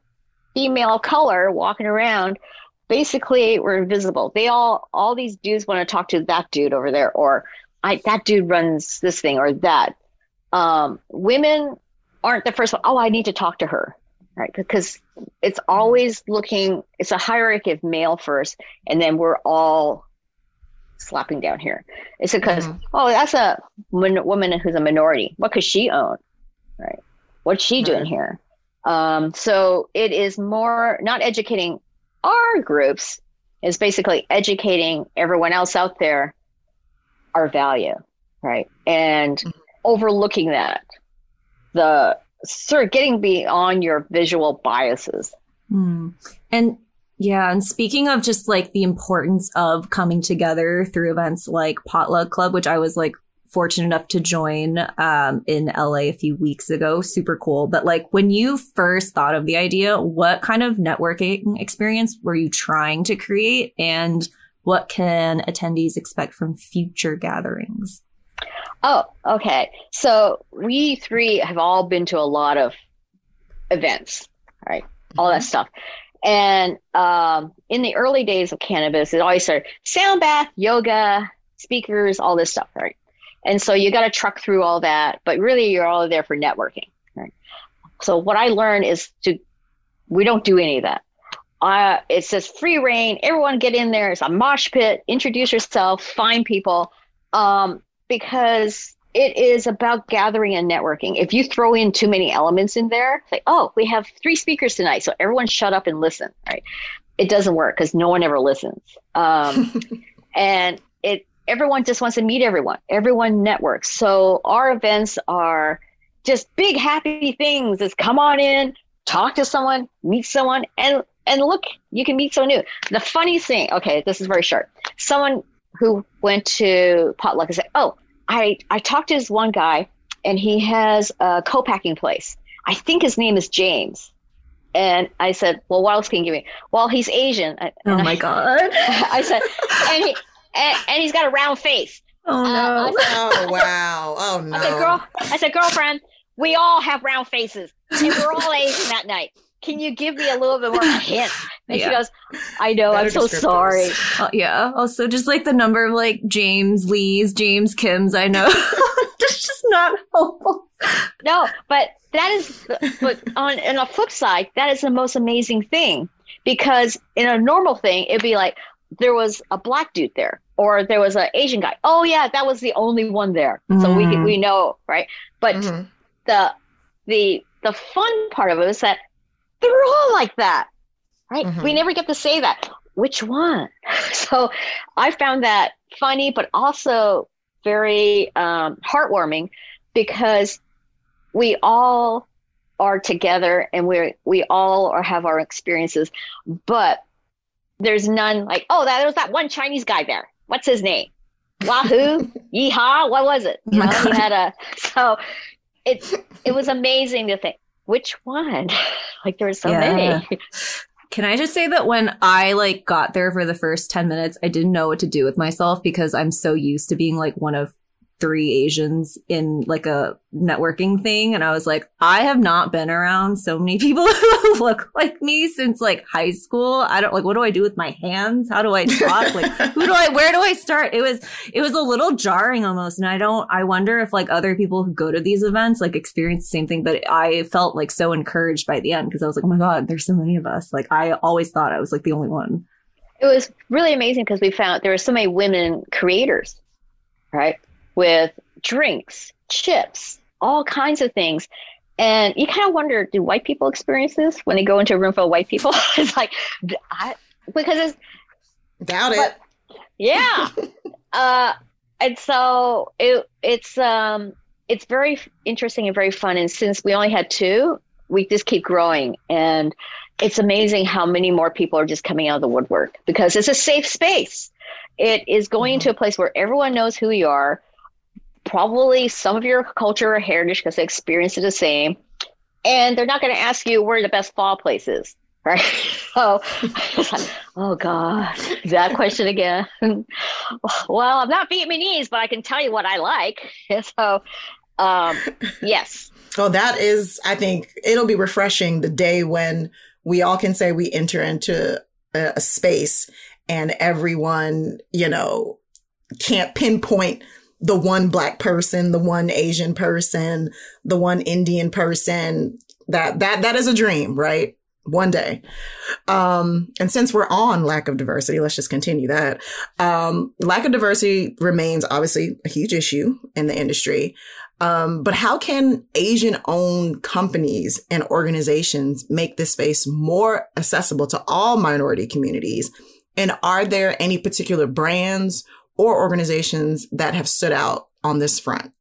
female color walking around, basically we're invisible. They all all these dudes want to talk to that dude over there, or I that dude runs this thing or that. Um, women aren't the first one. Oh, I need to talk to her, right? Because it's always looking. It's a hierarchy of male first, and then we're all slapping down here. It's because mm-hmm. oh, that's a woman who's a minority. What could she own, right? What's she doing here? Um, so it is more not educating our groups is basically educating everyone else out there our value, right? And mm-hmm. overlooking that, the sort of getting beyond your visual biases. Mm. And yeah, and speaking of just like the importance of coming together through events like Potluck Club, which I was like fortunate enough to join um, in LA a few weeks ago. Super cool. But like when you first thought of the idea, what kind of networking experience were you trying to create? And what can attendees expect from future gatherings? Oh, okay. So we three have all been to a lot of events, right? All mm-hmm. that stuff. And um, in the early days of cannabis, it always started sound bath, yoga, speakers, all this stuff, right? And so you got to truck through all that, but really you're all there for networking. Right? So what I learned is to, we don't do any of that. Uh, it says free reign. Everyone get in there. It's a mosh pit. Introduce yourself. Find people. Um, because it is about gathering and networking. If you throw in too many elements in there, like, oh, we have three speakers tonight, so everyone shut up and listen, right? It doesn't work because no one ever listens. Um, and it everyone just wants to meet everyone. Everyone networks. So our events are just big happy things. Is come on in, talk to someone, meet someone, and and look, you can meet someone new. The funny thing, okay, this is very short. Someone who went to potluck and said, "Oh, I I talked to this one guy, and he has a co-packing place. I think his name is James." And I said, "Well, what else can you give me?" Well, he's Asian. oh my I, god! I said, and he and, and he's got a round face. Oh no! Uh, oh wow! Oh no! I said, girl, I said, girlfriend, we all have round faces, and we're all Asian that night. Can you give me a little bit more hint? And yeah. she goes, I know, Better I'm so sorry. Uh, yeah. Also, just like the number of like James Lee's, James Kim's, I know. That's just not helpful. No, but that is, but on, on a flip side, that is the most amazing thing because in a normal thing, it'd be like, there was a black dude there or there was an Asian guy. Oh yeah, that was the only one there. Mm-hmm. So we mm. we know, right? But mm-hmm. the the the fun part of it is that they're all like that. Right? Mm-hmm. We never get to say that. Which one? so I found that funny but also very um, heartwarming because we all are together and we we all are have our experiences but there's none like oh that there was that one chinese guy there what's his name? Wahoo, yeehaw, what was it? You know, he had a so it's it was amazing to think which one. like there were so yeah. many. Can I just say that when I like got there for the first 10 minutes, I didn't know what to do with myself because I'm so used to being like one of three Asians in like a networking thing. And I was like, I have not been around so many people who look like me since like high school. I don't like, what do I do with my hands? How do I talk? like, who do I, where do I start? It was, it was a little jarring almost. And I don't, I wonder if like other people who go to these events like experience the same thing, but I felt like so encouraged by the end because I was like, oh my God, there's so many of us. Like, I always thought I was like the only one. It was really amazing because we found there were so many women creators, right? With drinks, chips, all kinds of things. And you kind of wonder, do white people experience this when they go into a room full of white people? it's like, I, because it's doubt it. Yeah. uh, and so it, it's, um, it's very interesting and very fun. And since we only had two, we just keep growing. And it's amazing how many more people are just coming out of the woodwork because it's a safe space. It is going mm-hmm. to a place where everyone knows who you are probably some of your culture or heritage because they experience it the same. And they're not going to ask you where the best pho place is, right? so, oh God, that question again. well, I'm not Vietnamese, but I can tell you what I like. so, um, yes. Oh, that is, I think it'll be refreshing the day when we all can say we enter into a, a space and everyone, you know, can't pinpoint the one black person, the one Asian person, the one Indian person. That that that is a dream, right? One day. Um, and since we're on lack of diversity, let's just continue that. Um, lack of diversity remains obviously a huge issue in the industry. Um, but how can Asian owned companies and organizations make this space more accessible to all minority communities? And are there any particular brands or organizations that have stood out on this front?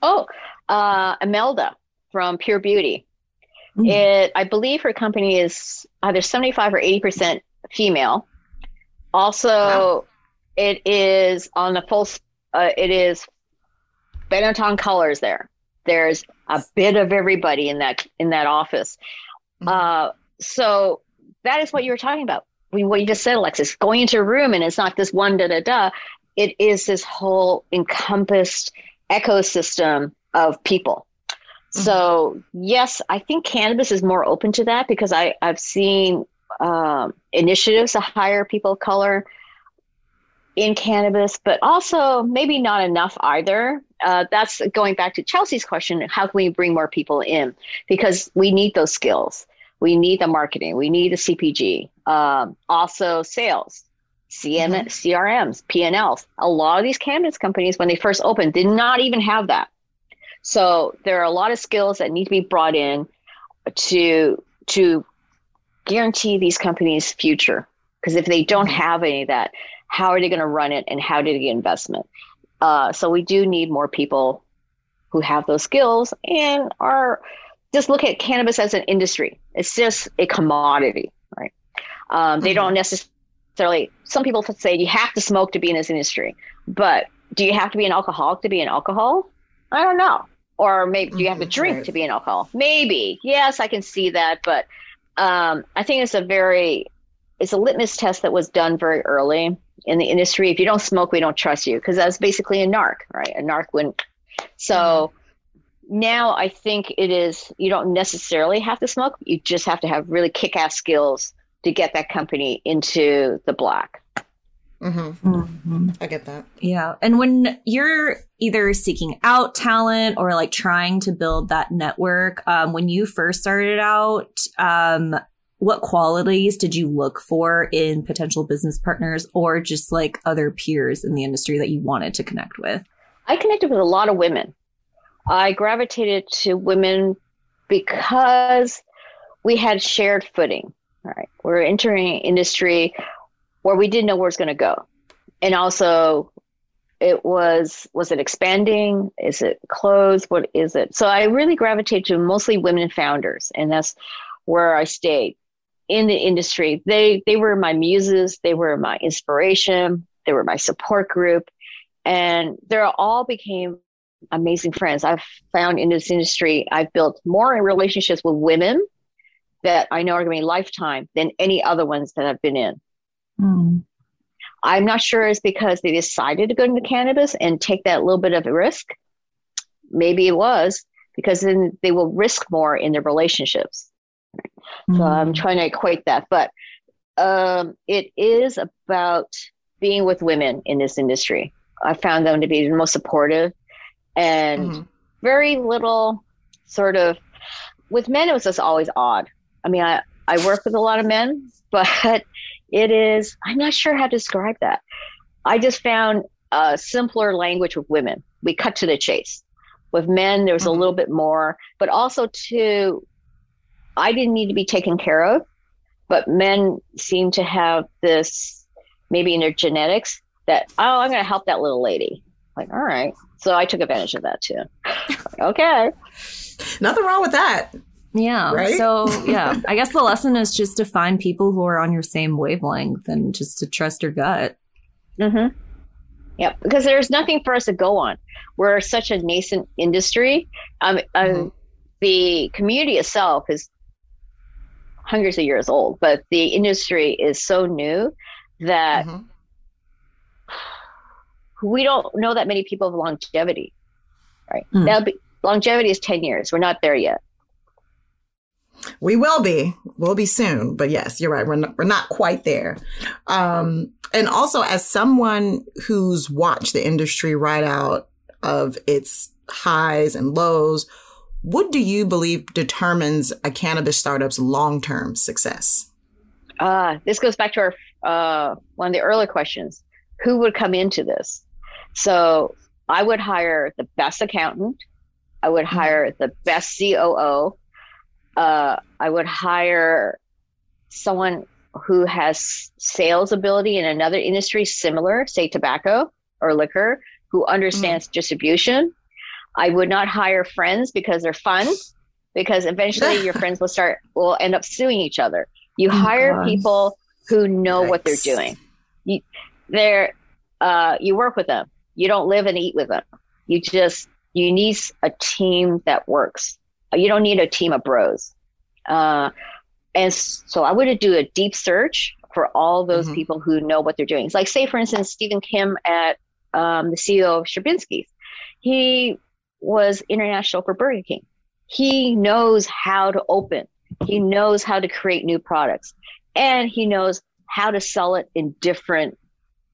Oh, uh, Imelda from Pure Beauty. Mm-hmm. It, I believe her company is either 75 or 80% female. Also, wow. it is on the full, uh, it is Benetton colors there. There's a bit of everybody in that in that office. Mm-hmm. Uh, so that is what you were talking about we, what you just said, Alexis, going into a room and it's not this one da da da. It is this whole encompassed ecosystem of people. Mm-hmm. So yes, I think cannabis is more open to that because I, I've seen um, initiatives to hire people of color in cannabis, but also maybe not enough either. Uh, that's going back to Chelsea's question: How can we bring more people in? Because we need those skills. We need the marketing. We need the CPG. Um, also sales, CM, mm-hmm. CRMs, P&Ls. A lot of these cannabis companies, when they first opened, did not even have that. So there are a lot of skills that need to be brought in to to guarantee these companies' future. Because if they don't mm-hmm. have any of that, how are they going to run it and how do they get investment? Uh, so we do need more people who have those skills and are just look at cannabis as an industry. It's just a commodity, right? Um, they mm-hmm. don't necessarily. Some people say you have to smoke to be in this industry, but do you have to be an alcoholic to be an alcohol? I don't know. Or maybe do you have to mm-hmm. drink right. to be an alcohol? Maybe. Yes, I can see that, but um, I think it's a very it's a litmus test that was done very early in the industry. If you don't smoke, we don't trust you because that's basically a narc, right? A narc wouldn't. So mm-hmm. Now I think it is. You don't necessarily have to smoke. You just have to have really kick-ass skills to get that company into the black. Mm-hmm. Mm-hmm. I get that. Yeah. And when you're either seeking out talent or like trying to build that network, um, when you first started out, um, what qualities did you look for in potential business partners or just like other peers in the industry that you wanted to connect with? I connected with a lot of women. I gravitated to women because we had shared footing. Right. We're entering industry where we didn't know where it's going to go. And also it was was it expanding? Is it closed? What is it? So I really gravitated to mostly women founders and that's where I stayed in the industry. They they were my muses, they were my inspiration, they were my support group and they all became amazing friends. I've found in this industry I've built more relationships with women that I know are going to be lifetime than any other ones that I've been in. Mm. I'm not sure it's because they decided to go into cannabis and take that little bit of a risk. Maybe it was because then they will risk more in their relationships. Mm. So I'm trying to equate that, but um, it is about being with women in this industry. I found them to be the most supportive and mm-hmm. very little sort of with men it was just always odd I mean, I, I work with a lot of men, but it is, I'm not sure how to describe that. I just found a simpler language with women. We cut to the chase. With men, there was mm-hmm. a little bit more, but also too, I didn't need to be taken care of, but men seem to have this maybe in their genetics that, oh, I'm going to help that little lady. Like, all right. So I took advantage of that too. okay. Nothing wrong with that. Yeah. Right? So, yeah, I guess the lesson is just to find people who are on your same wavelength and just to trust your gut. Mm-hmm. Yeah, because there's nothing for us to go on. We're such a nascent industry. Um, um mm-hmm. the community itself is hundreds of years old, but the industry is so new that mm-hmm. We don't know that many people have longevity. Right? Mm. That'll be longevity is ten years. We're not there yet. We will be. We'll be soon. But yes, you're right. We're not, we're not quite there. Um, and also, as someone who's watched the industry right out of its highs and lows, what do you believe determines a cannabis startup's long term success? Uh, this goes back to our uh, one of the earlier questions. Who would come into this? So I would hire the best accountant. I would mm-hmm. hire the best COO uh, I would hire someone who has sales ability in another industry similar, say tobacco or liquor, who understands mm. distribution. I would not hire friends because they're fun, because eventually your friends will start will end up suing each other. You oh, hire people who know what they're doing. You they're uh, you work with them. You don't live and eat with them. You just you need a team that works. You don't need a team of bros. Uh, and so I would do a deep search for all those mm-hmm. people who know what they're doing. It's like, say, for instance, Stephen Kim at um, the CEO of Sherbinski's. He was international for Burger King. He knows how to open. He knows how to create new products, and he knows how to sell it in different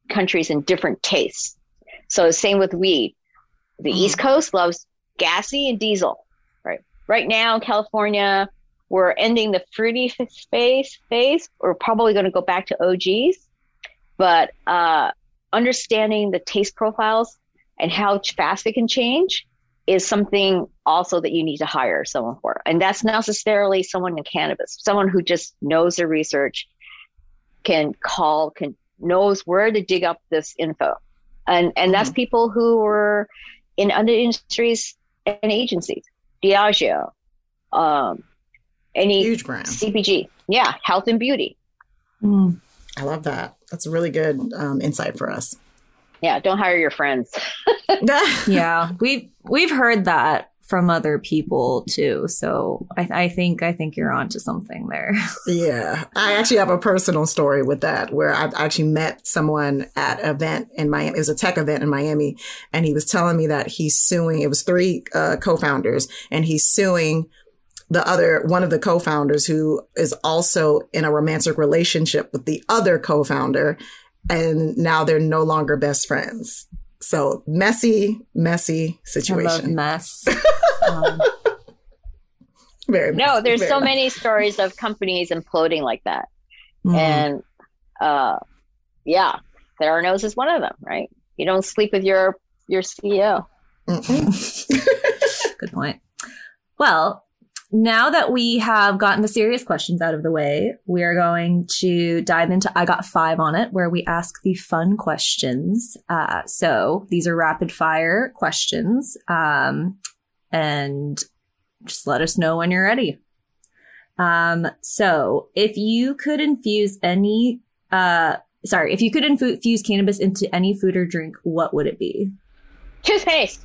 countries and different tastes. So same with weed. The mm-hmm. East Coast loves gassy and diesel right Right now in California, we're ending the fruity space phase. We're probably going to go back to OGs, but uh, understanding the taste profiles and how fast it can change is something also that you need to hire someone for. And that's not necessarily someone in cannabis, someone who just knows their research, can call, can knows where to dig up this info. And and mm-hmm. that's people who were in other industries and agencies. Diageo, um, any huge brand, CPG, yeah, health and beauty. Mm. I love that. That's a really good um, insight for us. Yeah, don't hire your friends. yeah, we've we've heard that from other people too. So I, I think I think you're onto something there. yeah, I actually have a personal story with that where I actually met someone at an event in Miami. It was a tech event in Miami, and he was telling me that he's suing. It was three uh, co-founders, and he's suing the other one of the co-founders who is also in a romantic relationship with the other co-founder and now they're no longer best friends so messy messy situation. Mess. Um, very messy, no there's very so messy. many stories of companies imploding like that. Mm. and uh yeah theranos is one of them right? You don't sleep with your your ceo good point. Well now that we have gotten the serious questions out of the way, we are going to dive into I Got Five on it, where we ask the fun questions. Uh, so these are rapid fire questions. Um, and just let us know when you're ready. Um, so if you could infuse any, uh, sorry, if you could infuse cannabis into any food or drink, what would it be? Toothpaste.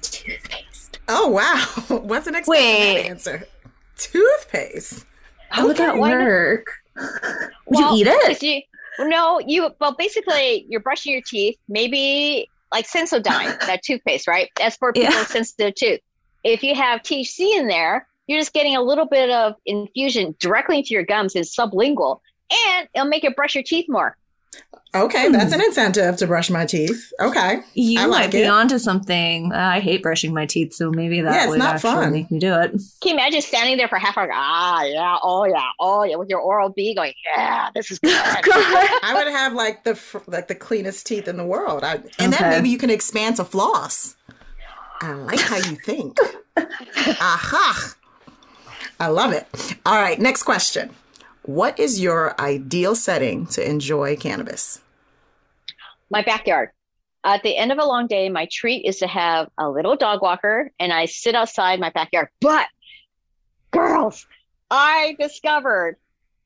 Toothpaste. Oh wow! What's the next Wait. answer? Toothpaste. How would that work? Would well, you eat it? You, no, you. Well, basically, you're brushing your teeth. Maybe like Sensodyne, that toothpaste, right? That's for people yeah. sensitive tooth. If you have THC in there, you're just getting a little bit of infusion directly into your gums. It's sublingual, and it'll make you brush your teeth more. Okay, that's an incentive to brush my teeth. Okay, you I might be it. onto something. I hate brushing my teeth, so maybe that yeah, would actually fun. make me do it. Can you imagine standing there for half an hour? Ah, yeah, oh yeah, oh yeah, with your Oral B going, yeah, this is good. I would have like the like the cleanest teeth in the world, I, and okay. then maybe you can expand to floss. I like how you think. Aha! I love it. All right, next question. What is your ideal setting to enjoy cannabis? My backyard. At the end of a long day, my treat is to have a little dog walker and I sit outside my backyard. But, girls, I discovered,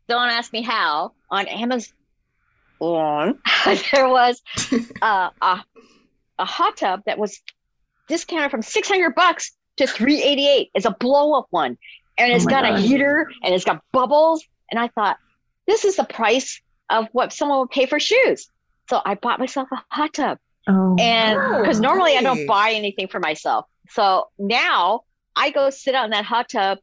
don't ask me how, on Amazon, there was uh, a, a hot tub that was discounted from 600 bucks to 388 It's a blow up one. And it's oh got God. a heater and it's got bubbles and I thought, this is the price of what someone would pay for shoes. So I bought myself a hot tub. Oh, and oh, because normally nice. I don't buy anything for myself. So now I go sit out in that hot tub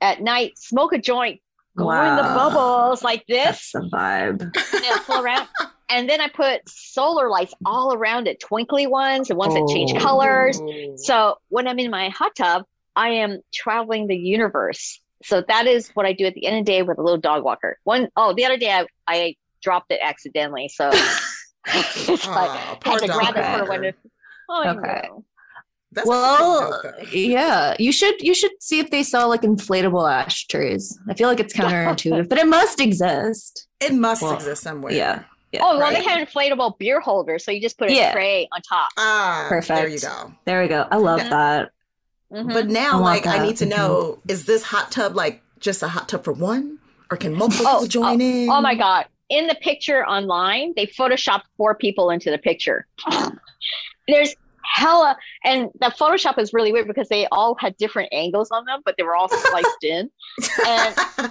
at night, smoke a joint, go wow. in the bubbles like this. That's the vibe. And pull around. and then I put solar lights all around it, twinkly ones, the ones oh. that change oh. colors. So when I'm in my hot tub, I am traveling the universe so that is what I do at the end of the day with a little dog walker. One oh, the other day I, I dropped it accidentally, so it's oh, like had to grab it for when oh, okay. That's well, yeah, you should you should see if they sell like inflatable ashtrays. I feel like it's counterintuitive, but it must exist. It must well, exist somewhere. Yeah. yeah oh, well, right? they have inflatable beer holders, so you just put a yeah. tray on top. Ah, perfect. There you go. There we go. I love yeah. that. Mm-hmm. But now, I like, that. I need to know: mm-hmm. is this hot tub like just a hot tub for one, or can multiple oh, people join oh, in? Oh my god! In the picture online, they photoshopped four people into the picture. There's hella, and the Photoshop is really weird because they all had different angles on them, but they were all sliced in. And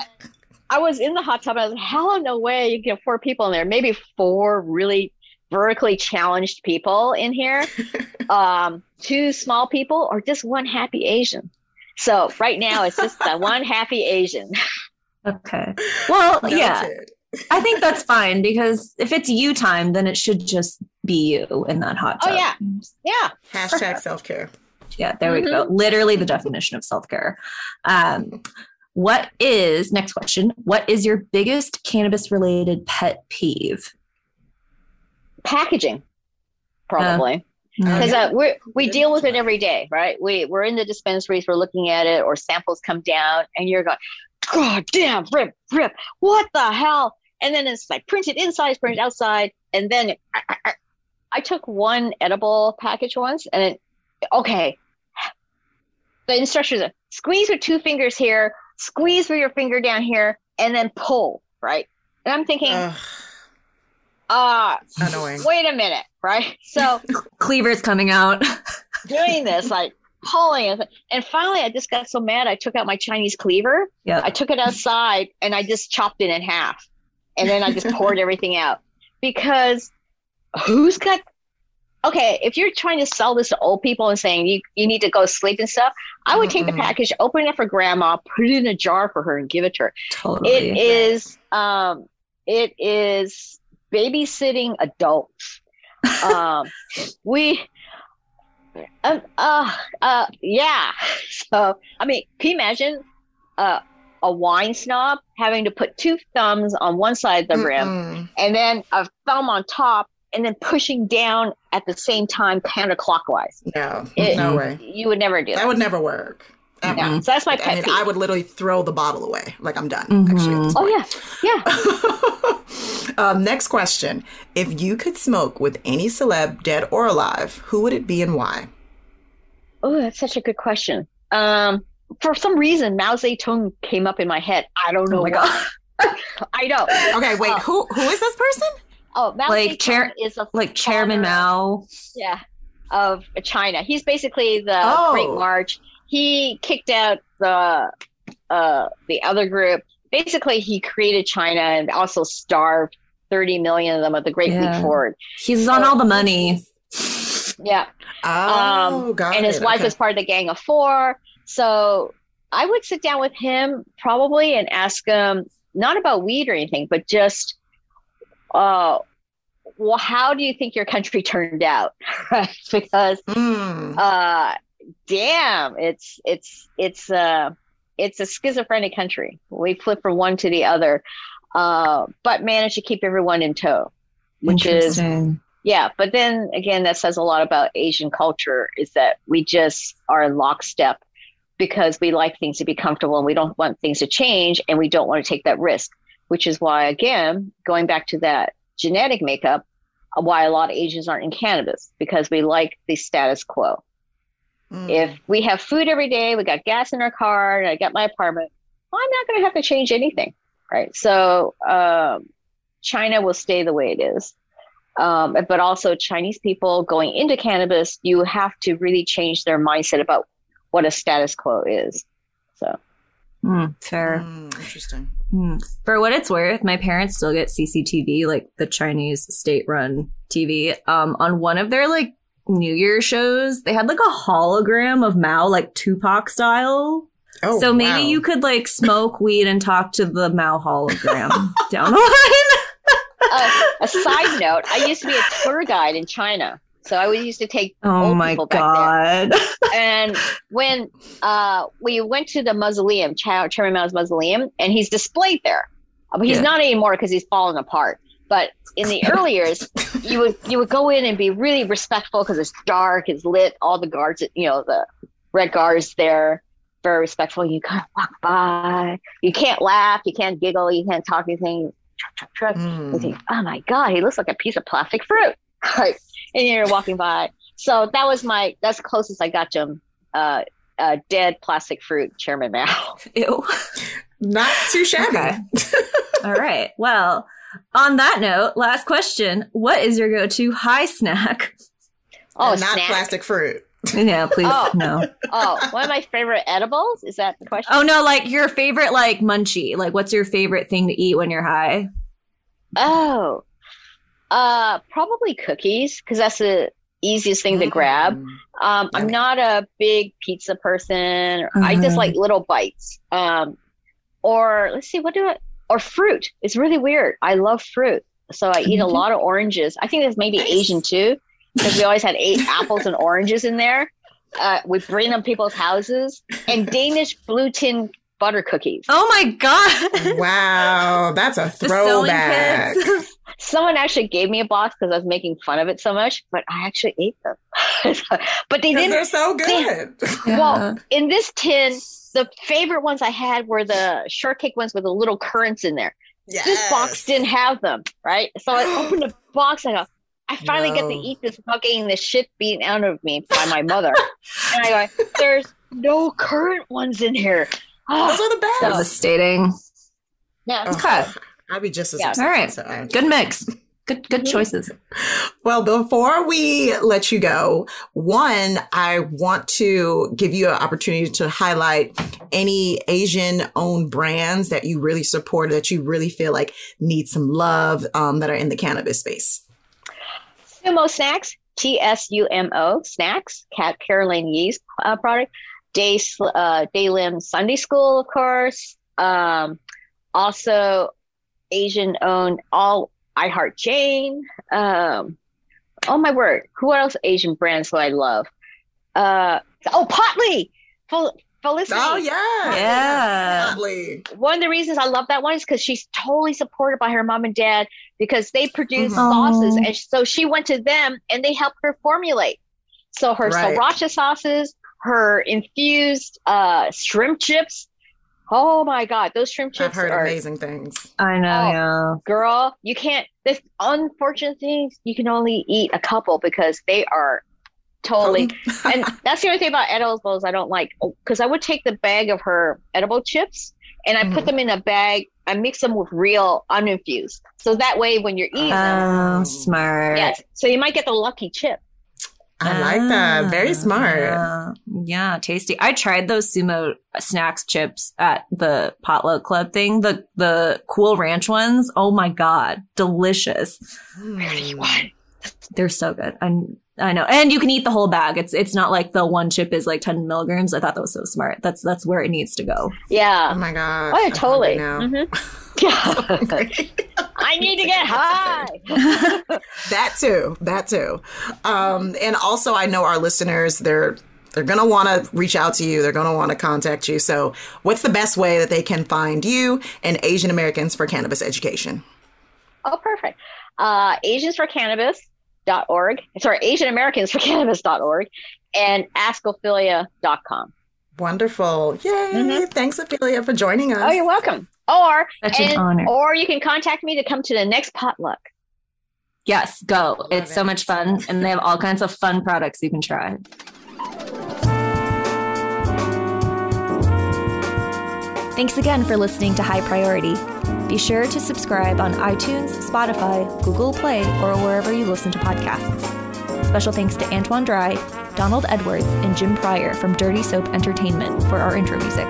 I was in the hot tub. And I was like, hella no way you can get four people in there. Maybe four really vertically challenged people in here, um, two small people, or just one happy Asian. So right now it's just the one happy Asian. Okay. Well, Noted. yeah. I think that's fine because if it's you time, then it should just be you in that hot tub. Oh yeah, yeah. Hashtag self care. Yeah, there mm-hmm. we go. Literally the definition of self care. Um, what is next question? What is your biggest cannabis related pet peeve? packaging, probably. Because uh, we we deal with it every day, right? We we're in the dispensaries, we're looking at it, or samples come down, and you're going, God damn, rip, rip, what the hell? And then it's like printed inside, printed outside, and then I, I, I took one edible package once, and it, okay, the instructions are squeeze with two fingers here, squeeze with your finger down here, and then pull, right? And I'm thinking uh annoying. Wait a minute, right? So cleaver's coming out. doing this, like pulling. And finally, I just got so mad. I took out my Chinese cleaver. Yeah. I took it outside and I just chopped it in half. And then I just poured everything out because who's got okay, if you're trying to sell this to old people and saying you, you need to go sleep and stuff, I would take the package, open it for grandma, put it in a jar for her and give it to her. Totally. It is um it is babysitting adults. um we uh, uh, uh yeah. So I mean, can you imagine uh a wine snob having to put two thumbs on one side of the rim Mm-mm. and then a thumb on top and then pushing down at the same time counterclockwise. No, it, no way. You would never do that. That would never work. Yeah. So that's my pet I, mean, I would literally throw the bottle away. Like I'm done. Mm-hmm. Actually. Oh yeah, yeah. um, next question: If you could smoke with any celeb, dead or alive, who would it be and why? Oh, that's such a good question. Um, for some reason, Mao Zedong came up in my head. I don't know. Oh my god. I know. Okay, wait. Uh, who who is this person? Oh, Mao like chair is a like Chairman Mao. Yeah, of China. He's basically the oh. Great March. He kicked out the uh, the other group. Basically, he created China and also starved 30 million of them at the Great yeah. Leap Forward. He's so, on all the money. Yeah. Oh, um, And his it. wife okay. was part of the Gang of Four. So I would sit down with him probably and ask him not about weed or anything, but just uh, well, how do you think your country turned out? right? Because, mm. uh, damn, it's it's it's uh it's a schizophrenic country. We flip from one to the other, uh, but manage to keep everyone in tow, which is yeah. But then again, that says a lot about Asian culture. Is that we just are in lockstep because we like things to be comfortable and we don't want things to change and we don't want to take that risk. Which is why, again, going back to that genetic makeup, uh, why a lot of Asians aren't in cannabis because we like the status quo. Mm. If we have food every day, we got gas in our car, and I got my apartment, well, I'm not going to have to change anything, right? So um, China will stay the way it is. Um, but also Chinese people going into cannabis, you have to really change their mindset about what a status quo is. So Mm, fair. Mm, interesting. Mm. For what it's worth, my parents still get CCTV, like the Chinese state-run TV. Um, on one of their like New Year shows, they had like a hologram of Mao, like Tupac style. Oh, so maybe wow. you could like smoke weed and talk to the Mao hologram down the line. uh, a side note: I used to be a tour guide in China. So I used to take oh my god. and when uh, we went to the mausoleum, Chairman Mao's mausoleum, and he's displayed there. But he's yeah. not anymore because he's fallen apart. But in the early years, you would you would go in and be really respectful because it's dark, it's lit. All the guards, you know, the red guards there, very respectful. You kind of walk by. You can't laugh, you can't giggle, you can't talk anything. Truck, truck, truck. Mm. Think, oh my god, he looks like a piece of plastic fruit. Right and you're walking by. So that was my that's closest I got to him. Uh, uh, dead plastic fruit, Chairman Mao. Ew. Not too shabby. Okay. All right. Well, on that note, last question: What is your go-to high snack? Oh, not snack. plastic fruit. Yeah, please oh. no. Oh, one of my favorite edibles is that the question? Oh no, like your favorite like munchie. Like, what's your favorite thing to eat when you're high? Oh, uh, probably cookies because that's the easiest thing mm. to grab. Um, I'm not a big pizza person. Mm-hmm. I just like mm-hmm. little bites. Um, or let's see, what do I? Or fruit. It's really weird. I love fruit, so I eat a mm-hmm. lot of oranges. I think that's maybe nice. Asian too, because we always had eight apples and oranges in there. Uh, we bring them people's houses and Danish blue tin butter cookies. Oh my god! wow, that's a throwback. Someone actually gave me a box because I was making fun of it so much, but I actually ate them. but they didn't. They're so good. They, yeah. Well, in this tin, the favorite ones I had were the shortcake ones with the little currants in there. Yes. This box didn't have them, right? So I opened the box. I go, I finally no. get to eat this without getting the shit beaten out of me by my mother. and I go, there's no currant ones in here. Those are the ah, best. Devastating. Yeah. Okay. I'd be just as yeah. All right. So Good mix. good good choices. Well, before we let you go, one, I want to give you an opportunity to highlight any Asian owned brands that you really support, that you really feel like need some love um, that are in the cannabis space. Tsumo Snacks, T S U M O Snacks, Cat Caroline Yee's uh, product. Day, uh, Lim Sundae School, of course. Um, also, Asian owned all I Heart Jane. Um, oh my word, who else Asian brands do I love? Uh, oh, Potli. Fel- Felicity. Oh yeah, yeah. One of the reasons I love that one is because she's totally supported by her mom and dad because they produce mm-hmm. sauces, and so she went to them and they helped her formulate. So her right. sriracha sauces, her infused uh, shrimp chips, Oh my god, those shrimp chips I've heard are amazing things. I know, oh, yeah. Girl, you can't this unfortunate things you can only eat a couple because they are totally and that's the only thing about edibles I don't like because I would take the bag of her edible chips and I mm. put mm-hmm. them in a bag. I mix them with real uninfused. So that way when you're eating oh, them, smart. Yes. So you might get the lucky chip. I like that. Very ah, smart. Yeah. yeah, tasty. I tried those Tsumo Snacks chips at the potluck club thing. The the cool ranch ones. Oh my god, delicious. Really, what? They're so good. I I know, and you can eat the whole bag. It's it's not like the one chip is like ten milligrams. I thought that was so smart. That's that's where it needs to go. Yeah. Oh my god. Oh, yeah, totally. Mm-hmm. I need to get high. that too. That too. Um, and also, I know our listeners, they're they're going to want to reach out to you. They're going to want to contact you. So, what's the best way that they can find you and Asian Americans for Cannabis Education? Oh, perfect. Uh, Asians for Cannabis.org. Sorry, Asian Americans for Cannabis.org and askophelia.com. Wonderful. Yay. Mm-hmm. Thanks, Ophelia, for joining us. Oh, you're welcome. Or Such and, an honor. Or you can contact me to come to the next potluck. Yes, go. It's it. so much fun. And they have all kinds of fun products you can try. Thanks again for listening to High Priority. Be sure to subscribe on iTunes, Spotify, Google Play, or wherever you listen to podcasts. Special thanks to Antoine Dry, Donald Edwards, and Jim Pryor from Dirty Soap Entertainment for our intro music.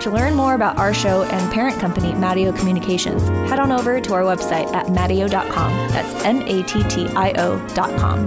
To learn more about our show and parent company, Mattio Communications, head on over to our website at mattio.com. That's M A T T I O.com.